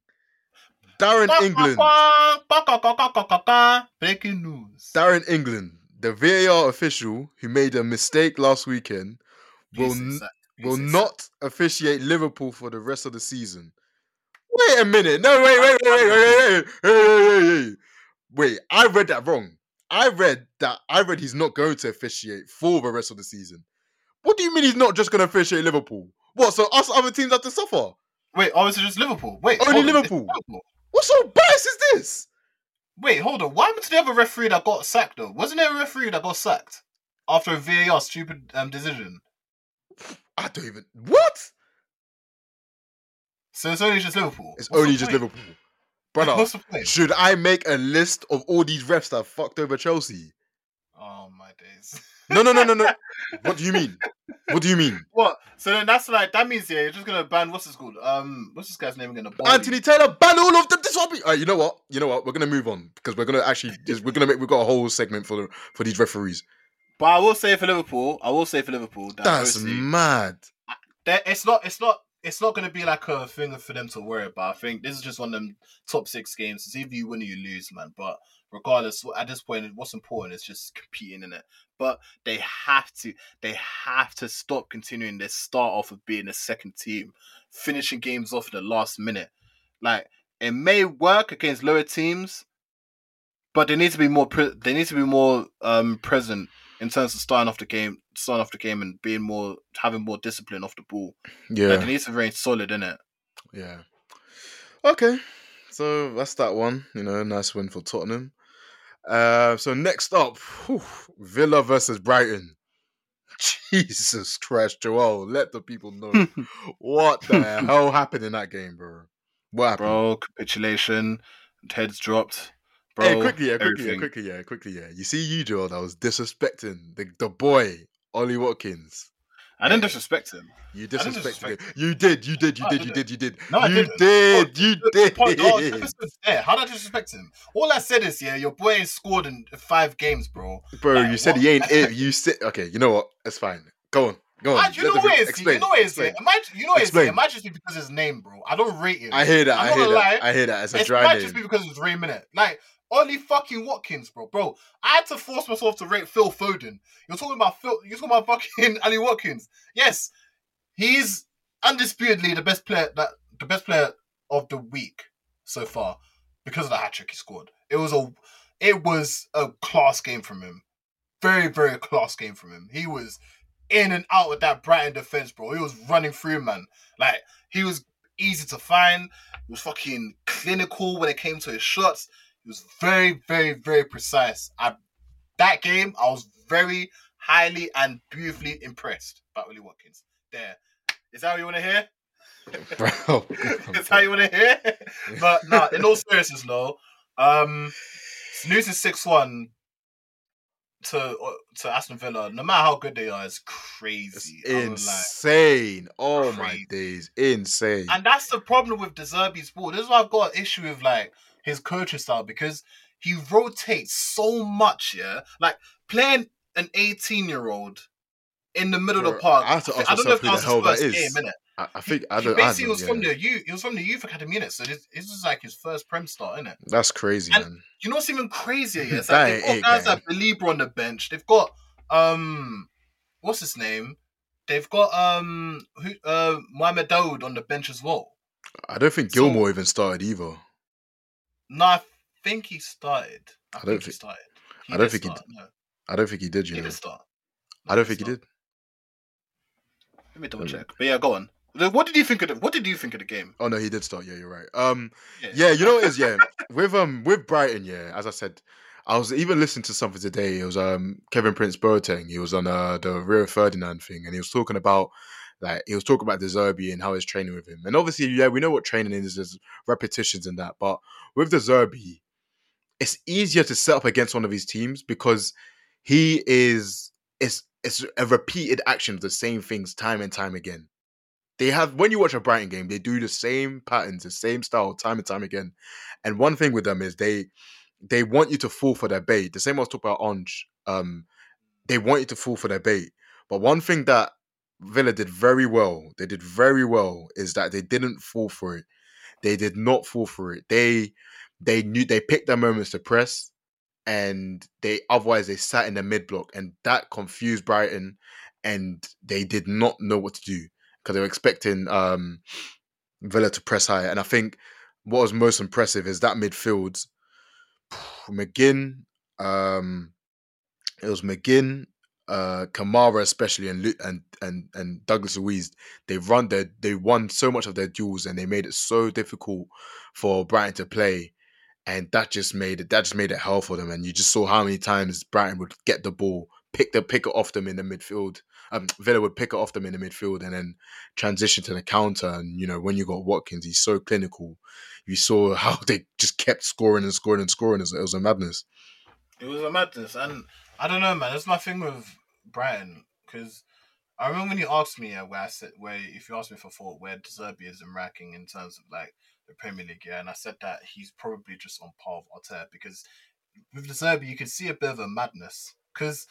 Darren England, Breaking news. Darren England, the VAR official who made a mistake last weekend, will n- will not officiate Liverpool for the rest of the season. Wait a minute. No, wait, wait, wait, wait, wait, wait, wait, wait, wait, wait. Wait, I read that wrong. I read that I read he's not going to officiate for the rest of the season. What do you mean he's not just going to officiate Liverpool? What? So us other teams have to suffer? Wait, oh, is it just Liverpool? Wait, Only on, it's Liverpool? What sort of bias is this? Wait, hold on. Why happened to the other referee that got sacked though? Wasn't there a referee that got sacked after a VAR stupid um, decision? I don't even. What? So it's only just Liverpool. It's What's only just point? Liverpool, brother. What's the point? Should I make a list of all these refs that fucked over Chelsea? Oh my days. No, no, no, no, no. [laughs] what do you mean? What do you mean? What? So then that's like that means yeah, you're just gonna ban what's this called? Um, what's this guy's name again? Anthony Taylor, ban all of them. This will be. All right, you know what? You know what? We're gonna move on because we're gonna actually just, we're gonna make we've got a whole segment for the for these referees. But I will say for Liverpool, I will say for Liverpool that That's mad. that it's not it's not it's not going to be like a thing for them to worry about. I think this is just one of them top six games. It's either you win or you lose, man. But regardless, at this point, what's important is just competing in it. But they have to they have to stop continuing this start off of being a second team, finishing games off in the last minute. Like it may work against lower teams, but they need to be more pre- they need to be more um present in terms of starting off the game, starting off the game, and being more having more discipline off the ball. Like, Yeah, they need to remain solid in it. yeah. Okay, so that's that one. You know, nice win for Tottenham. Uh, so next up, whew, Villa versus Brighton. [laughs] Jesus Christ, Joel, let the people know [laughs] what the hell happened in that game, bro. What happened? Bro, capitulation, heads dropped. bro. hey, quickly, yeah, quickly, yeah, quickly, yeah, quickly, yeah. You see, you Joel, that was disrespecting the the boy Ollie Watkins. I didn't disrespect him. You disrespected him. You did, you did, you No, did, you did, you did. No, I you did, you The point- oh, did. there. How did I disrespect him? All I said is, yeah, your boy ain't scored in five games, bro. Bro, Like, you said what? he ain't it. You said okay. You know what? It's fine. Go on, go on. Man, you know what it is? explain, You know what it is? explain. Yeah? Imagine, you know what it is? Yeah? It might just be because of his name, bro. I don't rate him. I hear that. I'm I hear that. lie. I hear that. It's a It dry might just be because it was three minutes. Like Ollie fucking Watkins, bro. Bro, I had to force myself to rate Phil Foden. You're talking about Phil. You're talking about fucking [laughs] Ollie Watkins. Yes, he's undisputedly the best player. That the best player of the week so far because of the hat trick he scored. It was a, it was a class game from him. Very very class game from him. He was in and out of that Brighton defense, bro. He was running through, man. Like he was easy to find. He was fucking clinical when it came to his shots. He was very, very, very precise. I, that game, I was very highly and beautifully impressed by Ollie Watkins. There. Is that what you want to hear? [laughs] Bro, [laughs] Is that what you want to hear? but no, in all seriousness, no. Um, is six one to to Aston Villa, no matter how good they are, is it's crazy. I won't lie. insane. Oh my Crazy. days, insane. And that's the problem with De Zerbi's ball. This is why I've got an issue with like his coaching style because he rotates so much, yeah. Like playing an 18 year old in the middle of the park. I have to ask I don't know if that was his first is. game, innit? I, I think I don't. I basically don't was from yeah. the youth. He was from the youth academy, innit? So this, this was like his first prem start, innit? That's crazy, And- man. You know what's even crazier? Yeah, it's [laughs] like they've got guys gang. like Baleba on the bench. They've got um, what's his name? They've got um, who uh, Mahmoud Dahoud on the bench as well. I don't think So- Gilmour even started either. No, I think he started. I, I don't think he started. I don't did think he start. No, I don't think he did. You he know, did start. I don't think he did. Let me double check. But yeah, go on. What did you think of the, What did you think of the game? Oh no, he did start. Yeah, you're right. Um, yeah, you know what it is. Yeah, [laughs] with um with Brighton. Yeah, as I said, I was even listening to something today. It was um Kevin Prince Boateng. He was on uh the Rio Ferdinand thing, and he was talking about like he was talking about De Zerbi and how he's training with him. And obviously, yeah, we know what training is. There's repetitions and that, but with De Zerbi, it's easier to set up against one of his teams because he is it's it's a repeated action of the same things time and time again. They have when you watch a Brighton game, they do the same patterns, the same style, time and time again. And one thing with them is they they want you to fall for their bait. The same I was talking about Ange. Um, they want you to fall for their bait. But one thing that Villa did very well, they did very well, is that they didn't fall for it. They did not fall for it. They they knew they picked their moments to press, and they otherwise they sat in the mid block, and that confused Brighton, and they did not know what to do because they were expecting um Villa to press high. And I think what was most impressive is that midfield. [sighs] McGinn, um, it was McGinn, uh, Kamara especially, and and and and Douglas Luiz. They run their they won so much of their duels, and they made it so difficult for Brighton to play. And that just made it that just made it hell for them. And you just saw how many times Brighton would get the ball, pick the pick it off them in the midfield. Um, Villa would pick it off them in the midfield and then transition to the counter. And you know, when you got Watkins, he's so clinical. You saw [laughs] how they just kept scoring and scoring and scoring. It was, it was a madness. It was a madness, and I don't know, man. That's my thing with Brighton because I remember when you asked me uh, where I said where if you asked me for thought where De Zerbi is in ranking in terms of like the Premier League, yeah, and I said that he's probably just on par with Arteta because with De Zerbi you can see a bit of a madness because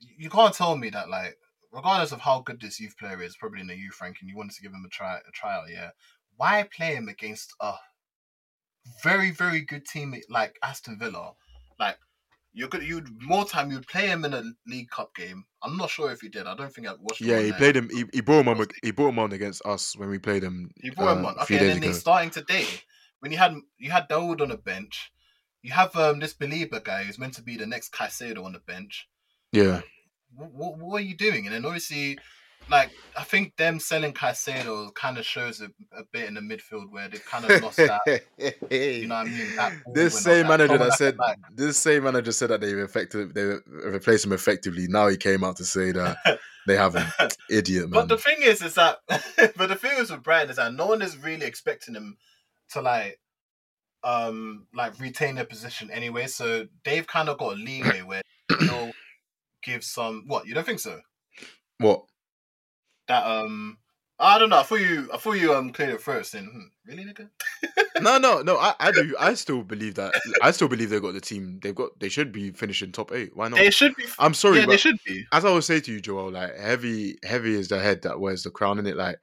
you can't tell me that like regardless of how good this youth player is, probably in the youth ranking, you wanted to give him a try a trial, yeah. Why play him against a very very good team like Aston Villa? Like you're good. You'd more time you'd play him in a League Cup game. I'm not sure if he did. I don't think I watched. Yeah, he on played him. He, he brought him on. He brought him on against us when we played him. He brought him uh, on. a few Okay, and then ago. he's starting today. When you had you had Dahoud on the bench, you have um this Baleba guy who's meant to be the next Caicedo on the bench. Yeah, What, what, what are you doing? And then obviously, like I think them selling Caicedo kind of shows a, a bit in the midfield where they've kind of [laughs] lost that. You know what I mean? That this same manager that said back. this same manager said that they've effective they replaced him effectively. Now he came out to say that they haven't. [laughs] Idiot man. But the thing is, is that [laughs] but the thing is with Brighton is that no one is really expecting him to like um like retain their position anyway, so they've kind of got a leeway where they'll [coughs] give some. What you don't think so? What? That um. I don't know. I thought you. I thought you um cleared it first. And hmm, really, nigga? [laughs] No, no, no. I, I do. I still believe that. I still believe they've got the team. They've got. They should be finishing top eight. Why not? They should be. I'm sorry, yeah, they should be. as I would say to you, Joel, like heavy, heavy is the head that wears the crown in it. Like,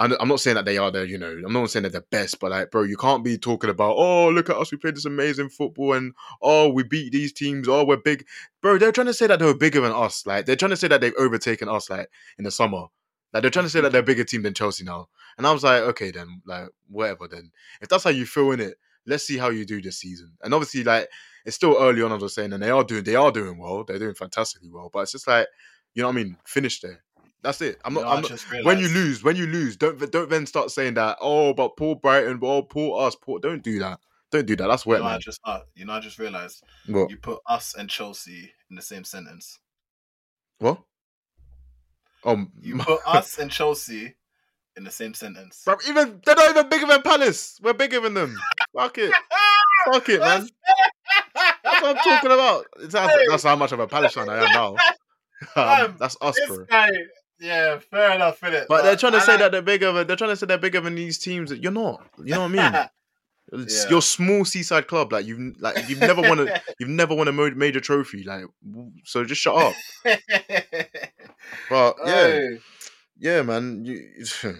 I'm, I'm not saying that they are the, you know, I'm not saying they're the best, but like, bro, you can't be talking about, oh, look at us, we played this amazing football, and oh, we beat these teams, oh, we're big, bro. They're trying to say that they were bigger than us. Like, they're trying to say that they've overtaken us, like in the summer. Like, they're trying to say that they're a bigger team than Chelsea now. And I was like, okay, then, like, whatever. Then, if that's how you feel in it, let's see how you do this season. And obviously, like, it's still early on, as I was saying, and they are doing, they are doing well. They're doing fantastically well. But it's just like, you know what I mean? Finish there. That's it. I'm not. I I'm not when you lose, when you lose, don't don't then start saying that. Oh, but poor Brighton, oh, poor us, poor. Don't do that. Don't do that. That's You wet, know, I man. just uh, you know, I just realized What? you put us and Chelsea in the same sentence. What? Oh, You put [laughs] us and Chelsea in the same sentence. bro, even they're not even bigger than Palace. We're bigger than them. Fuck it. Fuck it, man. That's what I'm talking about. That's, that's how much of a Palace fan I am now. [laughs] [laughs] Um, Um, that's us, bro. guy, yeah, fair enough, Philip. But they're trying to I say like- that they're bigger. Than, they're trying to say they're bigger than these teams. You're not. You know what I mean? It's Yeah. You're small seaside club. Like you've like you've never won a [laughs] you've never won a major trophy. Like so, just shut up. [laughs] But yeah, Hey, yeah, man. You, [sighs] it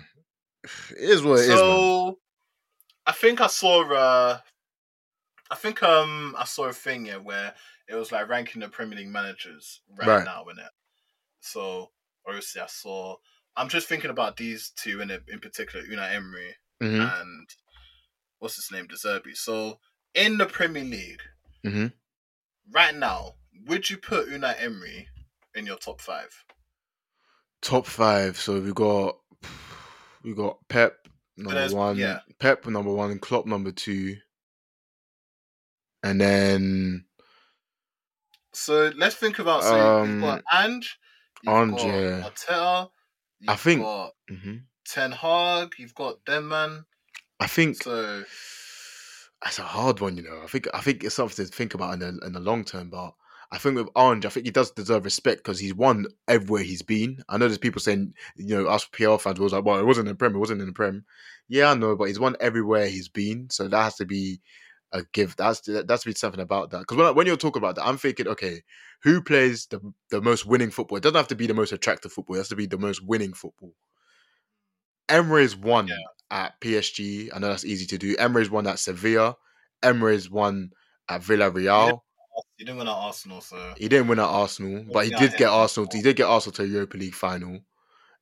is what it is. man. so I think I saw uh I think um I saw a thing yeah where it was like ranking the Premier League managers right, Right. now in it. So obviously I saw I'm just thinking about these two in it, in particular, Unai Emery Mhm, and what's his name, De Zerbi. So in the Premier League, mhm. right now, would you put Unai Emery in your top five? Top five. So we got we got Pep number one. yeah. Pep number one. Klopp number two. And then So let's think about so you've got Ange, you've Ange, got. Arteta, you've I think- got mhm. Ten Hag, you've got them man. I think So that's a hard one, you know. I think I think it's something to think about in the in the long term. But I think with Ange, I think he does deserve respect because he's won everywhere he's been. I know there's people saying, you know, us PR fans was like, well, it wasn't in the Prem, it wasn't in the Prem. Yeah, I know, but he's won everywhere he's been, so that has to be a give. That's that has to be something about that. Because when I- when you're talking about that, I'm thinking, okay, who plays the the most winning football? It doesn't have to be the most attractive football. It has to be the most winning football. Emery's won Yeah. at PSG. I know that's easy to do. Emery's won at Sevilla. Emery's won at Villarreal. He didn't win at Arsenal, so He didn't win at Arsenal, but he did get Arsenal. He did get Arsenal to a Europa League final,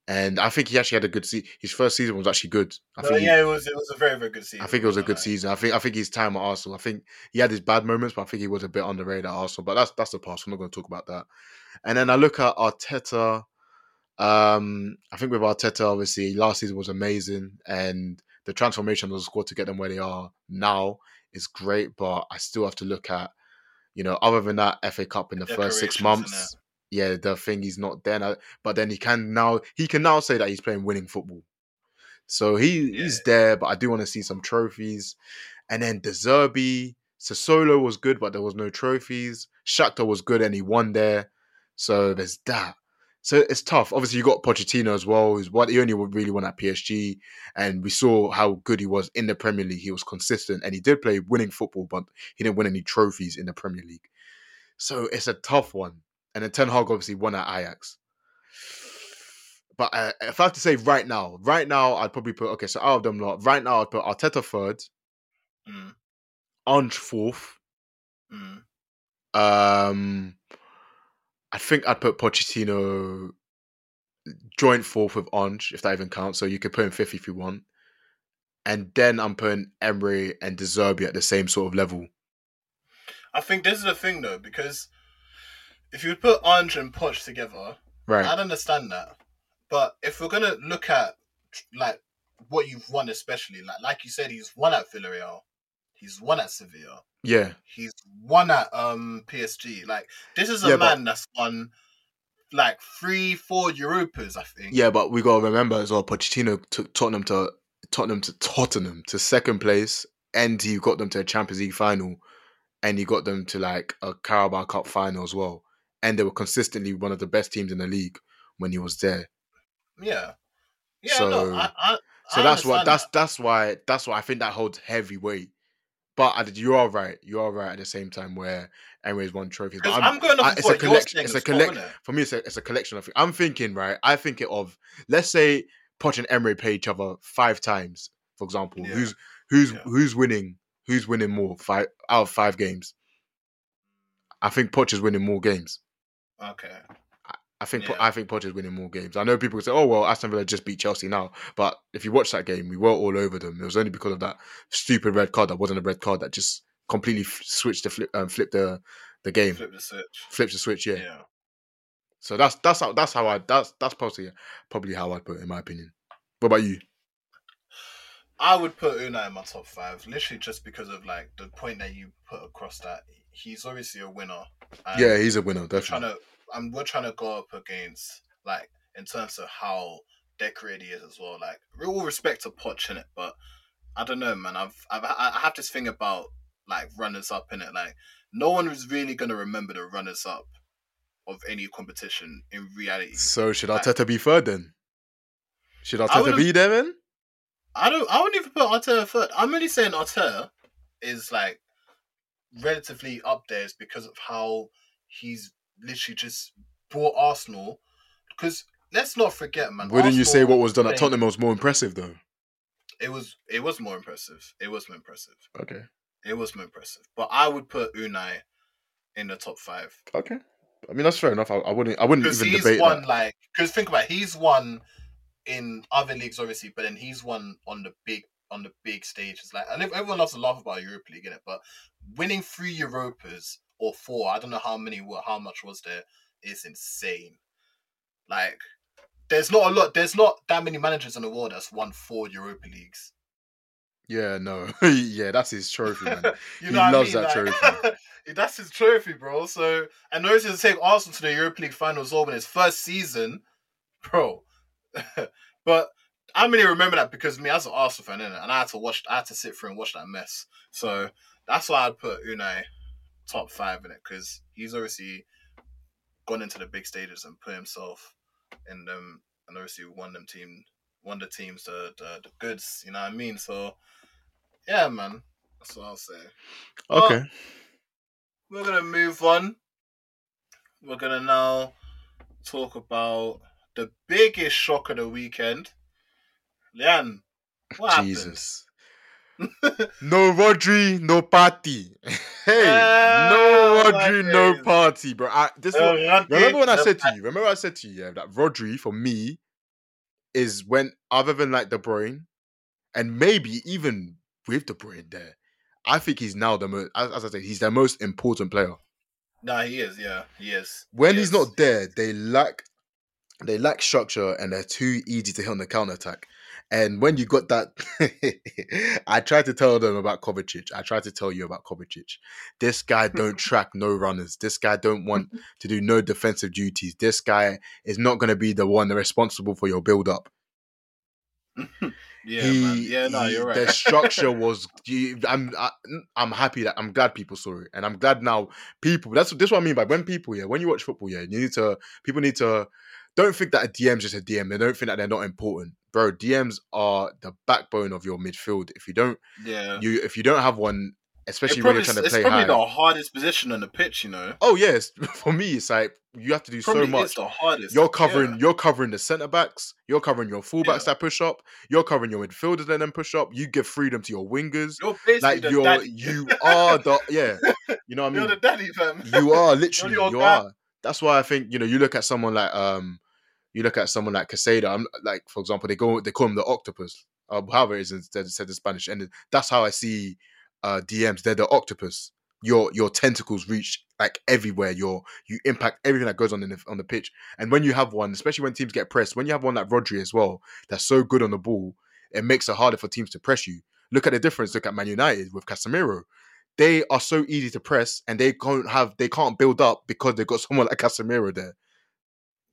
and I think he actually had a good season. His first season was actually good. I No, think. he- yeah, it was it was a very very good season. I think it was a good Like, uh, season. I think I think his time at Arsenal. I think he had his bad moments, but I think he was a bit underrated at Arsenal. But that's that's the past. I'm not going to talk about that. And then I look at Arteta. Um, I think with Arteta, obviously last season was amazing, and the transformation of the squad to get them where they are now is great. But I still have to look at, you know, other than that FA Cup in the first six months. Yeah, the thing he's not there now, but then he can now he can now say that he's playing winning football. So he he's there, but I do want to see some trophies. And then De Zerbi, Sassuolo was good, but there was no trophies. Shakhtar was good and he won there. So there's that. So it's tough. Obviously, you got Pochettino as well, who's what he only really won at PSG, and we saw how good he was in the Premier League. He was consistent and he did play winning football, but he didn't win any trophies in the Premier League. So it's a tough one. And then Ten Hag obviously won at Ajax. But uh, if I have to say right now, right now I'd probably put okay. So out of them lot, right now I'd put Arteta third, Mm, Ange fourth. mm. Um, I think I'd put Pochettino joint fourth with Ange, if that even counts. So you could put him fifth if you want. And then I'm putting Emery and De Zerbi at the same sort of level. I think this is the thing though, because if you put Ange and Poch together, Right. I'd understand that. But if we're gonna look at like what you've won, especially like like you said, he's won at Villarreal, he's won at Sevilla, Yeah. he's won at um PSG. Like this is a Yeah, but- man that's won like three, four Europas, I think. Yeah, but we gotta remember as well. Pochettino took Tottenham to Tottenham to Tottenham to second place and he got them to a Champions League final, and he got them to like a Carabao Cup final as well. And they were consistently one of the best teams in the league when he was there. Yeah. Yeah, So- no, I, I, So I that's what understand that's that's why that's why I think that holds heavy weight. But I- you are right. You are right at the same time where Emery's won trophies. But I'm, I'm, going I- it's a collection- it's a as collect- for me, it's a, it's a collection of. I'm thinking, right? I think it of let's say Poch and Emery play each other five times, for example. Yeah. Who's who's Yeah. who's winning? Who's winning more? Five out of five games. I think Poch is winning more games. Okay. I think Yeah. I think is winning more games. I know people say, "Oh well, Aston Villa just beat Chelsea now," but if you watch that game, we were all over them. It was only because of that stupid red card that wasn't a red card that just completely f- switched the flip, um, flipped the the game, Flip the switch. flipped the switch. Yeah. Yeah. So that's that's how that's how I that's that's probably probably how I'd put it in my opinion. What about you? I would put Unai in my top five, literally just because of like the point that you put across that he's obviously a winner. yeah, he's a winner, definitely. And we're trying to go up against like in terms of how decorated he is as well. Like all respect to Poch in it, but I don't know, man. I've I've I have this thing about like runners up in it. Like no one is really gonna remember the runners up of any competition in reality. So should Like- Arteta be third then? Should Arteta be there then? I don't. I wouldn't even put Arteta third. I'm only saying Arteta is like relatively up there is because of how he's literally just brought Arsenal. Because let's not forget, man. Wouldn't you say what was done at Tottenham was more impressive though? It was. It was more impressive. It was more impressive. Okay, It was more impressive. But I would put Unai in the top five okay. I mean that's fair enough. I, I wouldn't I wouldn't even he's debate won that. like. Because think about it, he's won in other leagues obviously, but then he's won on the big on the big stages. Like, and everyone loves to laugh about Europa League in it, but winning three Europas or four, I don't know how many, were- how much was there, is insane. Like, there's not a lot. There's not that many managers in the world that's won four Europa Leagues. Yeah, no, [laughs] yeah, that's his trophy, man. [laughs] He loves I mean? that Like, [laughs] that's his trophy, bro. So, and notice to take Arsenal to the Europa League final as well in his first season, bro. but I only remember that because me as an Arsenal fan, innit? and I had to watch, I had to sit through and watch that mess. So that's why I'd put Unai top five in it because he's obviously gone into the big stages and put himself in them, and obviously won them team, won the teams the the, the goods. You know what I mean? So yeah, man. That's what I'll say. Okay, We're gonna move on. We're gonna now talk about the biggest shock of the weekend. Leanne, what happened? Jesus. [laughs] no Rodri, no party. [laughs] hey, Ah, no Rodri, no party, bro. I, this Uh, Rodri, remember when I the said to you? Remember I said to you, yeah, that Rodri for me is when other than like De Bruyne, and maybe even with De Bruyne there, I think he's now the most. As, as I said, he's the most important player. Nah, he is. Yeah, he is. When He he's is. not there, they lack they lack structure and they're too easy to hit on the counter attack. And when you got that, [laughs] I tried to tell them about Kovacic. I tried to tell you about Kovacic. This guy don't [laughs] track no runners. This guy don't want mm-hmm. to do no defensive duties. This guy is not going to be the one responsible for your build up. [laughs] Yeah, he, man. Yeah, no, you're right. The structure was. I'm. I, I'm happy that I'm glad people saw it, and I'm glad now people. That's this. is What I mean by when people. Yeah, when you watch football, yeah, you need to. People need to. Don't think that a DM's just a DM. They don't think that they're not important, bro. DMs are the backbone of your midfield. If you don't, yeah. you if you don't have one, especially It when probably, you're trying to play high. it's probably the hardest position on the pitch, you know. Oh yes, [laughs] for me, it's like you have to do Probably so much. is the hardest. You're covering. Yeah. You're covering the centre backs. You're covering your fullbacks Yeah. that push up. You're covering your midfielders that then push up. You give freedom to your wingers. You're Like the you're, daddy. you are the yeah. [laughs] You know what I mean? You're the daddy, fam. You are [laughs] literally. You are. That's why I think you know. You look at someone like um, you look at someone like Caicedo. I'm like, for example, they go they call him the octopus. However, it is instead said in Spanish, and that's how I see uh DMs. They're the octopus. Your your tentacles reach like everywhere. Your you impact everything that goes on in the, on the pitch. And when you have one, especially when teams get pressed, when you have one like Rodri as well, that's so good on the ball, it makes it harder for teams to press you. Look at the difference. Look at Man United with Casemiro. They are so easy to press, and they can't have they can't build up because they've got [laughs] someone like Casemiro there.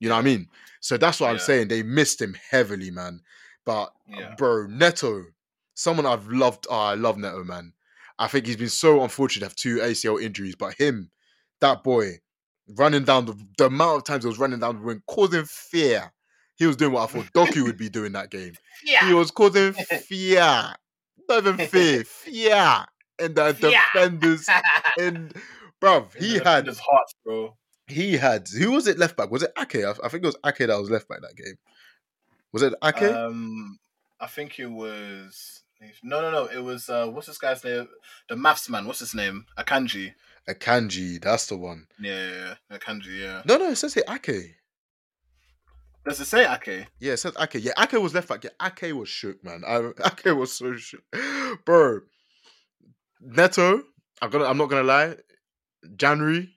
You know what I mean? So that's what I'm saying. They missed him heavily, man. But Yeah. bro, Neto, someone I've loved. Oh, I love Neto, man. I think he's been so unfortunate to have two ACL injuries, but him, that boy, running down the, the amount of times he was running down the wing, causing fear. He was doing what I thought Doku would be doing that game. [laughs] Yeah. He was causing [laughs] fear. Not even fear, fear. And the defenders and [laughs] bruv, he had his heart, bro. He had who was it left back? Was it Ake? I, I think it was Ake that was left back that game. Was it Ake? Um, I think it was no, no, no. It was uh, what's this guy's name? The maths man. What's his name? Akanji. Akanji, that's the one. Yeah, yeah, yeah. Akanji. Yeah. No, no, it says here Ake. Does it say Ake? Yeah, it says Ake. Yeah, Ake was left back. Yeah, Ake was shook, man. I, [laughs] Ake was so shook, bro. Neto, I'm gonna. I'm not gonna lie. January,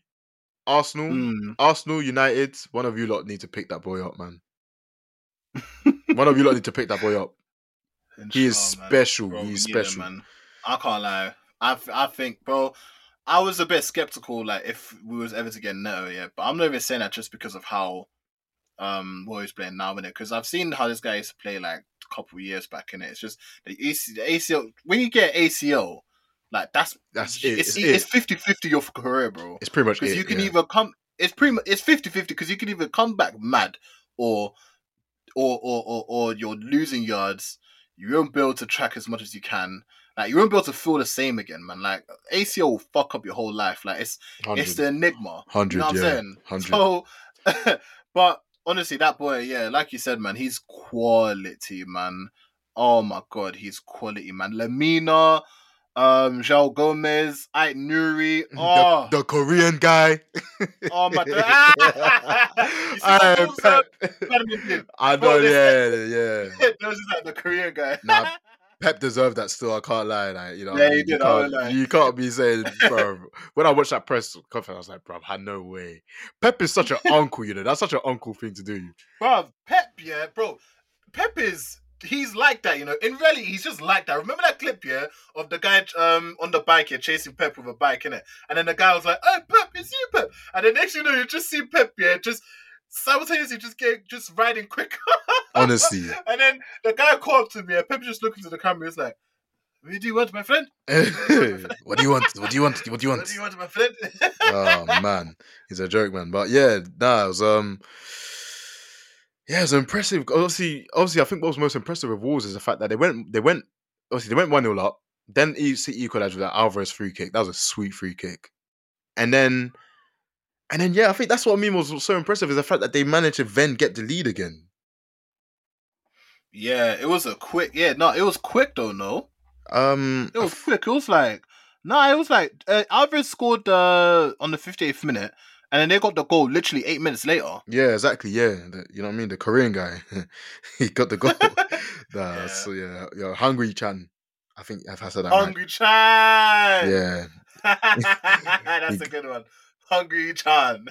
Arsenal, Mm. Arsenal, United. One of you lot need to pick that boy up, man. one of you lot need to pick that boy up. [laughs] He is man. special. Bro, He's need him, special. man. I can't lie. I, I think, bro. I was a bit skeptical, like if we was ever to get Neto, yeah. But I'm not even saying that just because of how um what he's playing now in it. Because I've seen how this guy used to play like a couple of years back in it. It's just the, AC, the ACL. When you get ACL, like that's That's it. It's, It's it's, it. 50-50 your career, bro. It's pretty much Because you can yeah. either come. It's pretty much it's 50-50 because you can either come back mad or or or or, or you're losing yards. You won't be able to track as much as you can. Like you won't be able to feel the same again, man. Like ACL will fuck up your whole life. Like it's it's the enigma. 100, You know what I'm yeah, saying? 100. So, [laughs] but honestly, that boy, yeah, like you said, man, he's quality, man. Oh my god, he's quality, man. Lemina, um, João Gomes, Ait Nuri. [laughs] Oh, the, the Korean guy. oh my [laughs] god. [laughs] You see what I, Pep, I know, yeah, yeah. Was just like the Korean guy. Nah, Pep deserved that still. I can't lie. Like, you know, I Yeah, mean? did, You can't, lie. you can't be saying, bro. when I watched that press conference, I was like, bro, I had no way. Pep is such an uncle, you know. That's such an uncle thing to do. bro, Pep, yeah, bro. Pep is he's like that, you know. In reality, he's just like that. Remember that clip, yeah, of the guy um on the bike here chasing Pep with a bike, innit? And then the guy was like, "Oh, Pep, it's you, Pep." And then next you know, you just see Pep, yeah, just simultaneously just get just riding quick. [laughs] Honestly. and then the guy called up to me, and Pep just looking to the camera. He's like, "What do you want, my friend? [laughs] what do you want? What do you want? What do you want? What do you want, my friend?" [laughs] oh man, he's a joke, man. But yeah, nah, it was um, yeah, it's impressive. Obviously, obviously, I think what was most impressive with Wolves is the fact that they went, they went, obviously, they went one 0 up. Then City equalized with that Alvarez free kick. That was a sweet free kick, and then, and then yeah, I think that's what I mean was so impressive is the fact that they managed to then get the lead again. yeah, it was a quick. Yeah, no, it was quick though. No. Um, It was quick. It was like no, it was like uh, Alvarez scored uh, on the 58th minute, and then they got the goal literally eight minutes later. yeah, exactly. Yeah, the, you know what I mean. The Korean guy, [laughs] he got the goal. [laughs] nah, Yeah. so yeah, hungry Chan. I think I've said that right. Hungry Chan. Yeah, [laughs] that's a good one. Hungry Chan.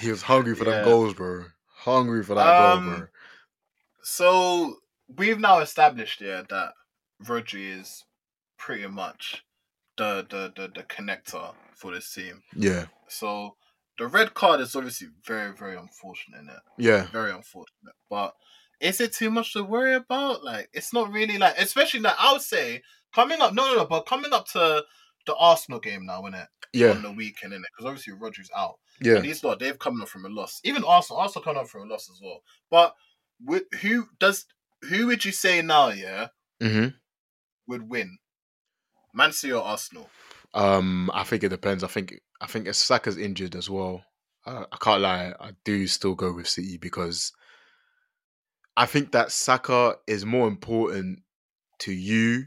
he was hungry for Yeah. them goals, bro. Hungry for that Um, goal, bro. so we've now established yeah that Rodri is pretty much the the the, the connector for this team. Yeah, So the red card is obviously very very unfortunate it. yeah, very unfortunate. But is it too much to worry about? Like, it's not really like, especially now. I would say coming up, no, no, no, but coming up to the Arsenal game now, innit? yeah, On the weekend, innit? Because obviously Rodri's out, yeah. and these lot they've come up from a loss. Even Arsenal, Arsenal come up from a loss as well. But with, who does? Who would you say now? Yeah, hmm would win, Man City or Arsenal? Um, I think it depends. I think I think if Saka's injured as well. I, I can't lie. I do still go with City because I think that Saka is more important to you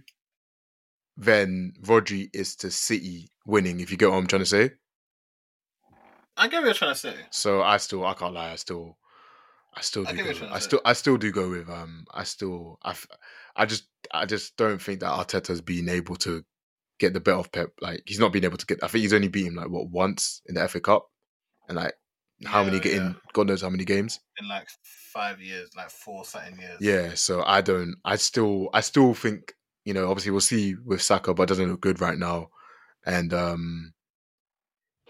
than Rodri is to City winning. If you get what I'm trying to say. I get what you're trying to say. So I still, I can't lie. I still, I still do. get Go, to I still, I still do go with. Um, I still, I, f- I just, I just don't think that Arteta's been able to get the better of Pep. Like he's not been able to get. I think he's only beat him like what once in the FA Cup, and like how many Yeah, get in? God knows how many games. In like five years, like four something years. Yeah. So I don't. I still, I still think you know. Obviously, we'll see with Saka, but it doesn't look good right now, and um.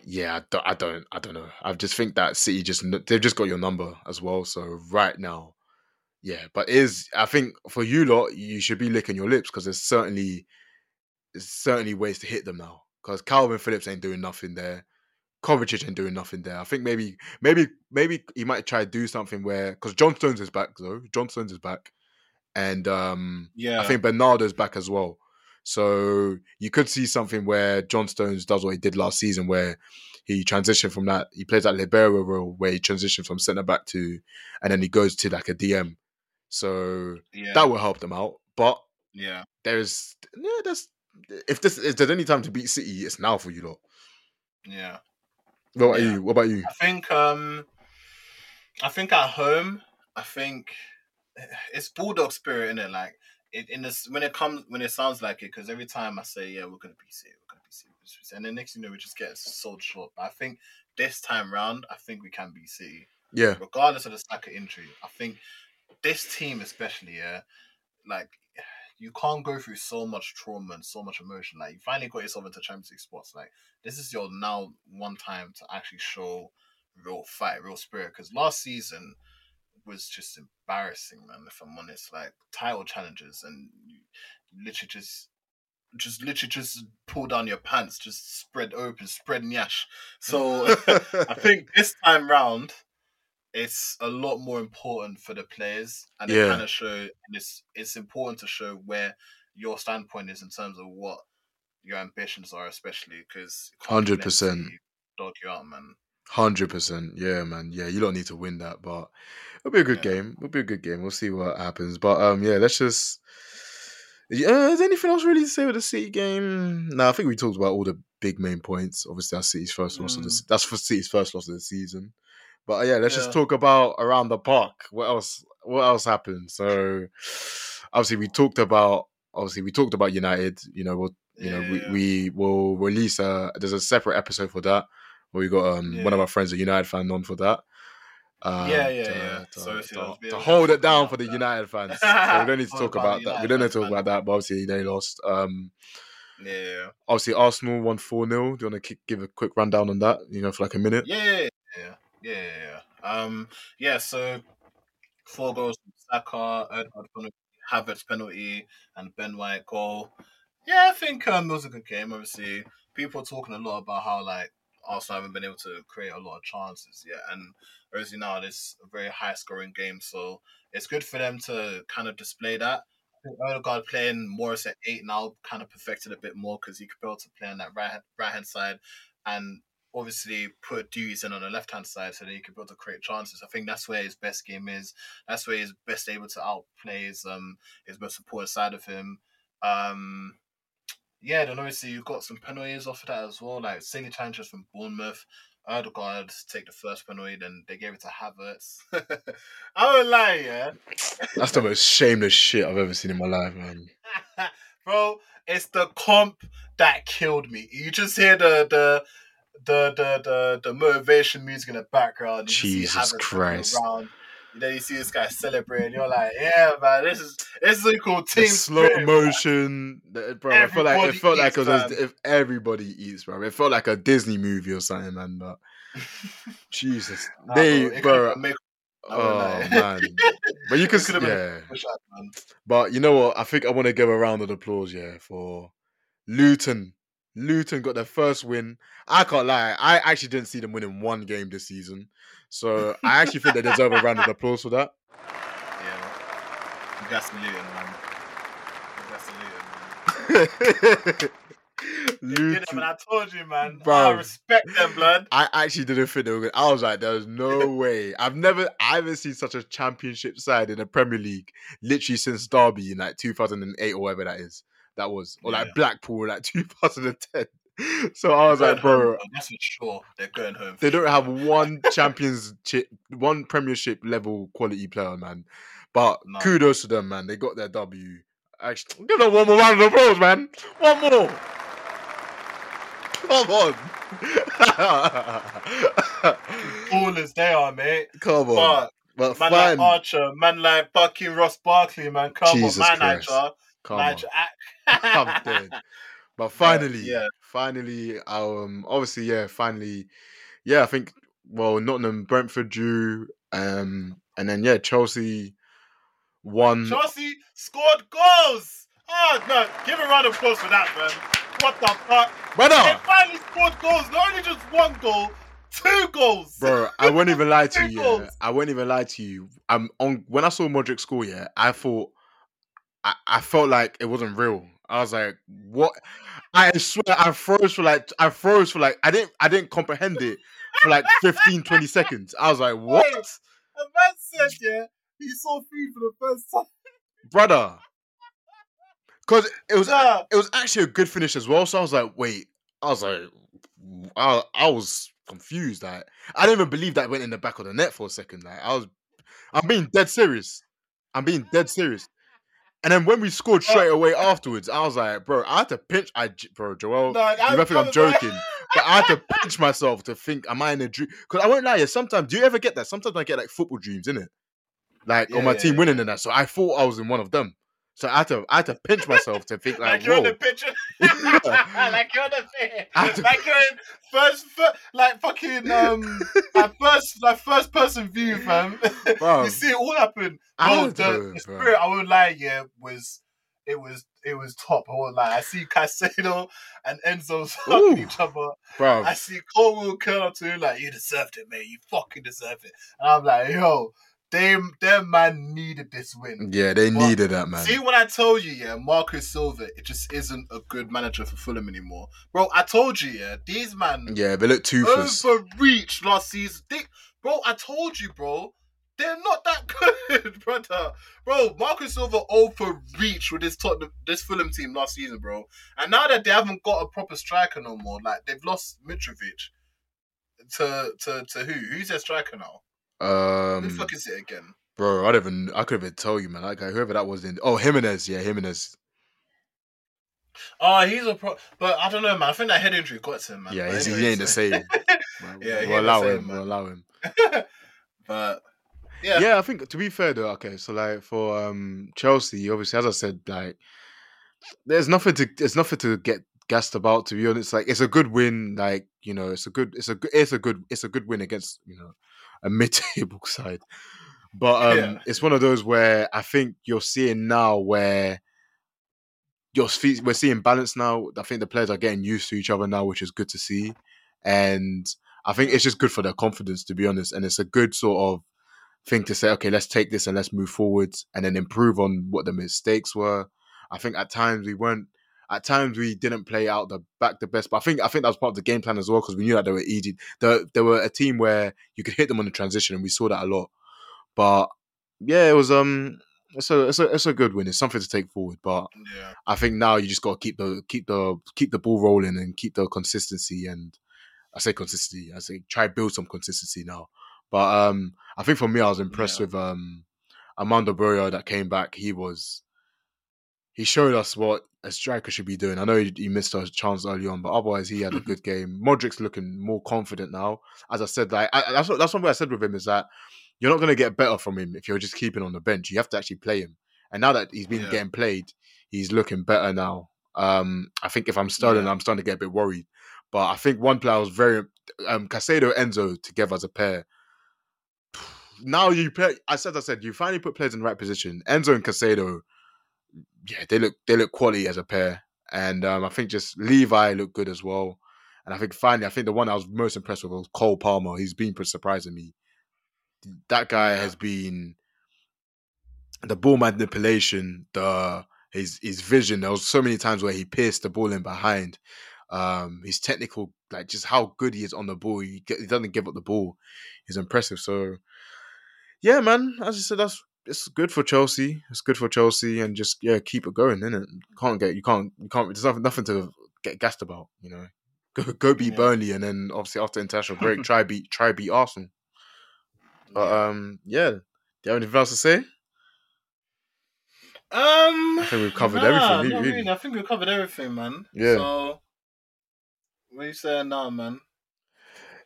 Yeah, I don't, I don't, I don't know. I just think that City just they've just got your number as well. So right now, Yeah, but is I think for you lot, you should be licking your lips because there's certainly there's certainly ways to hit them now. Because Kalvin Phillips ain't doing nothing there. Kovacic ain't doing nothing there. I think maybe maybe maybe he might try to do something where because John Stones is back though. John Stones is back, and um Yeah, I think Bernardo's back as well. So you could see something where John Stones does what he did last season, where he transitioned from that he plays that libero role where he transitioned from centre back to, and then he goes to like a DM. So yeah, that will help them out. But yeah, there's yeah, there's if this if there's any time to beat City, it's now for you lot. yeah. What about Yeah. you? What about you? I think um I think at home, I think it's bulldog spirit in it. Like it in this when it comes when it sounds like it, because every time I say yeah we're gonna be City, we're gonna be City, we're gonna be City," and then next thing you know we just get sold short. But I think this time round, I think we can be City, Yeah, regardless of the Saka injury. I think this team especially, yeah, like. You can't go through so much trauma and so much emotion. Like you finally got yourself into Champions League spots. Like this is your now one time to actually show real fight, real spirit. Because last season was just embarrassing, man. If I'm honest, like title challenges and literally just, just literally just pull down your pants, just spread open, spread nyash. So [laughs] I think this time round, it's a lot more important for the players, and it Yeah. kind of show. And it's it's important to show where your standpoint is in terms of what your ambitions are, especially because 100%. dog you out, man. Hundred percent, yeah, man, yeah. You don't need to win that, but it'll be a good Yeah. game. It'll be a good game. We'll see what happens. But um, yeah, let's just. Yeah, is there anything else really to say with the City game? No, I think we talked about all the big main points. Obviously, that's City's first loss of the. Mm. That's for City's first loss of the season. But uh, yeah, let's just talk about around the park. What else? What else happened? So, obviously, we talked about. Obviously, we talked about United. You know, we'll you know, Yeah. we, we will release a there's a separate episode for that where we got um one of our friends a United fan on for that. Um, Yeah, yeah, to, yeah. To, So if to- we to hold it down for the about United fans. [laughs] so we don't need to Talk about the that. We United don't need to talk about that, but obviously they lost. Um Yeah, obviously Arsenal won 4 0. Do you want to give a quick rundown on that? You know, for like a minute? yeah, yeah, yeah, yeah. Um, yeah. So four goals from Saka, Odegaard penalty, Havertz penalty, and Ben White goal. Yeah, I think um, it was a good game. Obviously, people are talking a lot about how like Arsenal haven't been able to create a lot of chances yet, and obviously now it's a very high scoring game, so it's good for them to kind of display that. I think Odegaard playing Morris at eight now kind of perfected a bit more because he could be able to play on that right right hand side and obviously put Dewey's in on the left hand side so that he could be able to create chances. I think that's where his best game is. That's where he's best able to outplay his um his most important side of him. Um yeah, then obviously you've got some penalties off of that as well, like silly challenges from Bournemouth. Odegaard take the first penalty, then they gave it to Havertz. [laughs] I won't lie, yeah. That's the most shameless shit I've ever seen in my life, man. [laughs] Bro, it's the comp that killed me. You just hear the the the the the, the motivation music in the background. Jesus Christ. Around. Then you see this guy celebrating. You're like, yeah, man, this is this is a cool The team. slow spirit, motion, the- bro. I felt like it Everybody felt like it was as if everybody eats, bro. It felt like a Disney movie or something, man. But [laughs] Jesus, Nah, they, bro, bro. make- Oh man, but you [laughs] been yeah. But you know what? I think I want to give a round of applause, yeah, for Luton. Luton got their first win. I can't lie, I actually didn't see them winning one game this season, so I actually think they deserve a round of applause for that. Yeah, you got saluting, man. You got saluting, man. [laughs] They did it, Luton. man. I told you, man. I respect them, blood. I actually didn't think they were good. I was like, there's no [laughs] way. I've never, I haven't seen such a championship side in the Premier League literally since Derby in like 2008 or whatever that is. That was, or like Yeah. Blackpool like [laughs] 2010. So I was like, bro, home, That's for sure. They're going home. they don't have one [laughs] champions, one Premiership level quality player, man. But No. kudos to them, man. They got their W. Actually, give them one more round of applause, man. One more. [laughs] Come on. Ballers they are, mate. Come on. But But man fine. like Archer, man like Bucky Ross Barkley, man. Come Jesus on, man, Christ. Nigel. Come on. I'm dead. But [laughs] finally, yeah. finally, um, obviously, yeah, finally, yeah, I think, well, Nottingham, Brentford drew, um, and then, yeah, Chelsea, one. Chelsea scored goals. Oh no! Give a round of applause for that, man. What the fuck? brother? They finally scored goals. Not only just one goal, two goals. bro, I won't even lie to [laughs] you. Yeah. I won't even lie to you. I'm on when I saw Mudryk score. Yeah, I thought, I, I felt like it wasn't real. I was like, what? I swear, I froze for like, I froze for like, I didn't, I didn't comprehend it for like 15, 20 seconds. I was like, what, Wait. The man said, yeah, he saw food for the first time. brother? Because it was, Nah. it was actually a good finish as well. So I was like, wait, I was like, I, I was confused. Like, I didn't even believe that went in the back of the net for a second. Like, I was, I'm being dead serious. I'm being dead serious. And then when we scored straight away afterwards, I was like, bro, I had to pinch. I, bro, Joel, No, you might think I'm joking, but I had to pinch myself to think, am I in a dream? Because I won't lie, yeah, sometimes, do you ever get that? Sometimes I get like football dreams, innit? Like, Yeah, on my yeah, team yeah, winning and that. So I thought I was in one of them. So I had to, I had to pinch myself to think, like, like you're in whoa. [laughs] [laughs] the picture. like you're in the I to- like you're in first, fir- like fucking um, [laughs] like first, like first person view, fam. You see it all happen. I Bro, the, the bro. I won't lie, yeah, was it was it was top. I won't lie. I see Caicedo and Enzo Ooh. each other. Bro, I see Cole curl up to him like, "You deserved it, man. You fucking deserve it." And I'm like, "Yo, them, them man needed this win." yeah, they Well, needed that, man. See, when I told you, yeah, Marcus Silva, it just isn't a good manager for Fulham anymore, bro. I told you, yeah, these man Yeah, they look toothless. overreached last season. They, bro, I told you, bro. They're not that [laughs] good, brother. Bro, Marcus Silva overreached with this Tottenham, this Fulham team last season, bro. And now that they haven't got a proper striker no more, like they've lost Mitrovic to to to who? Who's their striker now? Who the Um, fuck is it again? bro, I don't even, I couldn't even tell you, man. That guy, whoever that was in, oh, Jimenez, yeah, Jimenez. Oh, he's a pro. But I don't know, man. I think that head injury got to him, man. Yeah, he's, he anyways, ain't the same. [laughs] Yeah, we'll the allow same, him. man. We'll allow him. [laughs] but yeah, Yeah. I think to be fair though, okay, so like for um Chelsea, obviously, as I said, like there's nothing to there's nothing to get gassed about. To be honest, like it's a good win. Like you know, it's a good, it's a good, it's a good, it's a good win against you know a mid-table [laughs] side. But um, Yeah. it's one of those where I think you're seeing now where you're fe- we're seeing balance now. I think the players are getting used to each other now, which is good to see. And I think it's just good for their confidence, to be honest. And it's a good sort of thing to say, okay, let's take this and let's move forwards and then improve on what the mistakes were. I think at times we weren't. At times we didn't play out the back the best, but I think I think that was part of the game plan as well because we knew that they were easy. They, they were a team where you could hit them on the transition, and we saw that a lot. But yeah, it was um, it's a it's a it's a good win. It's something to take forward. But yeah, I think now you just got to keep the keep the keep the ball rolling and keep the consistency. And I say consistency, I say try build some consistency now. But um, I think for me, I was impressed Yeah. with um, Armando Broja that came back. He was he showed us what a striker should be doing. I know he, he missed a chance early on, but otherwise he had a good [laughs] game. Mudryk's looking more confident now. As I said, like I, that's what that's one way I said with him is that you're not going to get better from him if you're just keeping on the bench. You have to actually play him. And now that he's been Yeah. getting played, he's looking better now. Um, I think if I'm Sterling, Yeah. I'm starting to get a bit worried. But I think one player was very um Caicedo Enzo together as a pair. [sighs] Now you play. I said, I said, you finally put players in the right position. Enzo and Caicedo, yeah, they look they look quality as a pair, and um, I think just Levi looked good as well. And I think finally, I think the one I was most impressed with was Cole Palmer. He's been pretty surprising me. That guy has been the ball manipulation, the his his vision. There was so many times where he pierced the ball in behind. Um, his technical, like just how good he is on the ball. He, he doesn't give up the ball. He's impressive. So, yeah, man. As I said, that's it's good for Chelsea. It's good for Chelsea, and just yeah, keep it going. Innit? Can't get you can't you can't. There's nothing, nothing to get gassed about. You know, go go beat Yeah. Burnley, and then obviously after international break, try beat try beat Arsenal. But um, yeah. Do you have anything else to say? Um, I think we've covered nah, everything, really. really. I think we've covered everything, man. Yeah. So, what are you saying now, man?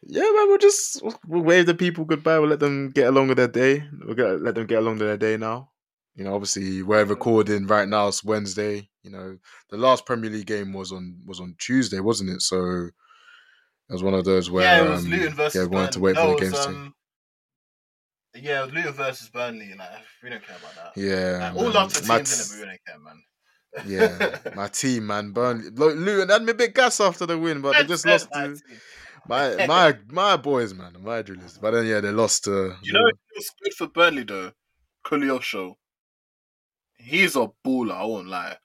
Yeah, man, we'll just we'll wave the people goodbye. We'll let them get along with their day. We'll get, let them get along with their day now. You know, obviously we're recording right now. It's Wednesday. You know, the last Premier League game was on was on Tuesday, wasn't it? So it was one of those where yeah, it was um, Luton versus. yeah, we wanted to wait for No, the it was, games to. um, Yeah, Luton versus Burnley. Like we don't care about that. Yeah, Like, all love to teams, t- innit? But we don't care, man. yeah, my team, man, Burnley, Luton had me a bit gas after the win, but they just lost to. My my my boys, man, my drillers. But then yeah, they lost to. You know what's good for Burnley though? Koleosho. He's a baller. I won't lie.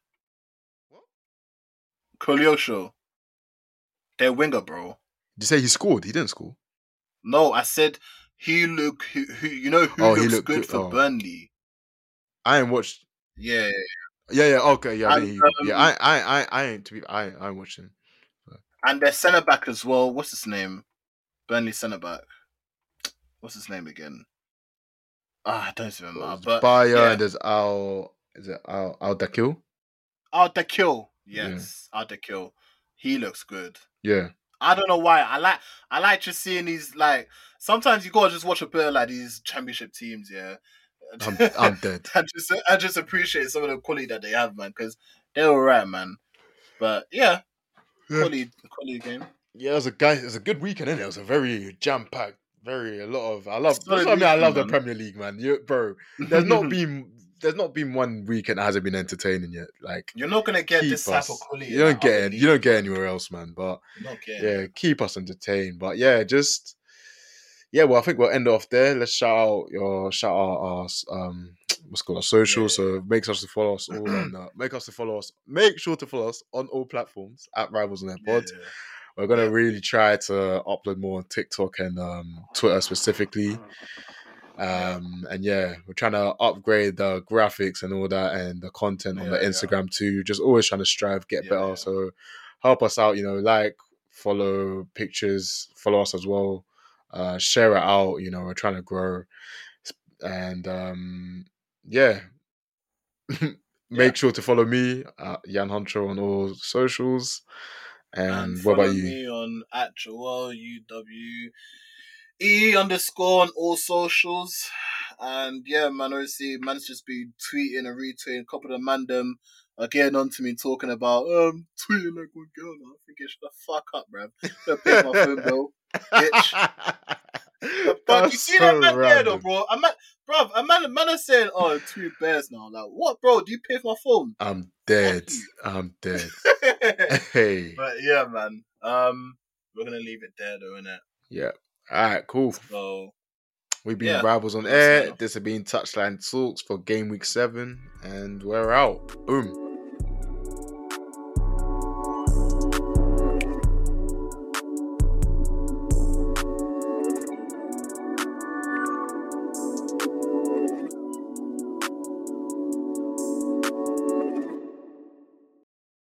What? Koleosho. Their winger, bro. Did you say he scored? He didn't score. No, I said he look. Who, who you know who Oh, he looks good good- for oh. Burnley? I ain't watched. Yeah, Yeah, yeah, okay, yeah, I And, yeah. um, I, I, I, I ain't to be. I, I ain't watching. And their centre back as well. What's his name? Burnley centre back. What's his name again? Ah, I don't remember. But Bayer yeah. and there's Al. Is it Al Al-Dakhil? Al Kill. Yes, Al Kill. He looks good. Yeah, I don't know why. I like I like just seeing these like sometimes you gotta just watch a bit of like these championship teams, yeah. I'm, I'm dead. [laughs] I just I just appreciate some of the quality that they have, man, because they're alright, man. But yeah, Yeah. Quality quality game. Yeah, it was a guy. It was a good weekend, innit? It was a very jam packed, very a lot of. I love. That's what I mean. I love the. Premier League, man. You, bro, there's not [laughs] been there's not been one weekend that hasn't been entertaining yet. Like You're not gonna get this type us. of quality. You don't get it. You don't get anywhere else, man. But yeah, keep us entertained. But yeah, just yeah. Well, I think we'll end off there. Let's shout out your shout out our um [tsk] what's called our social. Yeah. So make sure to follow us all on. [clears throat] Uh, make us to follow us. Make sure to follow us on all platforms at Rivals on Air Pod. Yeah. We're gonna Yeah. really try to upload more on TikTok and um, Twitter specifically. Um, and yeah, we're trying to upgrade the graphics and all that and the content on the Yeah, yeah. Instagram too. Just always trying to strive, get Yeah, better. yeah. So help us out, you know, like, follow pictures, follow us as well. Uh, share it out, you know, we're trying to grow. And um, [laughs] yeah. Make sure to follow me, uh, Jan Huncho, on all socials. And, what about you? me on at Joel UW E underscore on all socials. And yeah, man, obviously, man's just been tweeting and retweeting. A couple of the man them are getting on to me talking about um tweeting like one girl. I'm thinking, shut the fuck up, bruv. Pay my phone [laughs] bill. Bitch. [laughs] Fuck, you see that so man there though, bro? A man, bruv, a man, man is saying, oh, tweet bears now. Like, what, bro? Do you pay for my phone? I'm dead. I'm dead. [laughs] Hey. But yeah, man. Um, we're gonna leave it there though, innit? Yeah. All right, cool. So We've been Yeah. Rivals on Air. This has been Touchline Talks for Game Week 7, and we're out. Boom.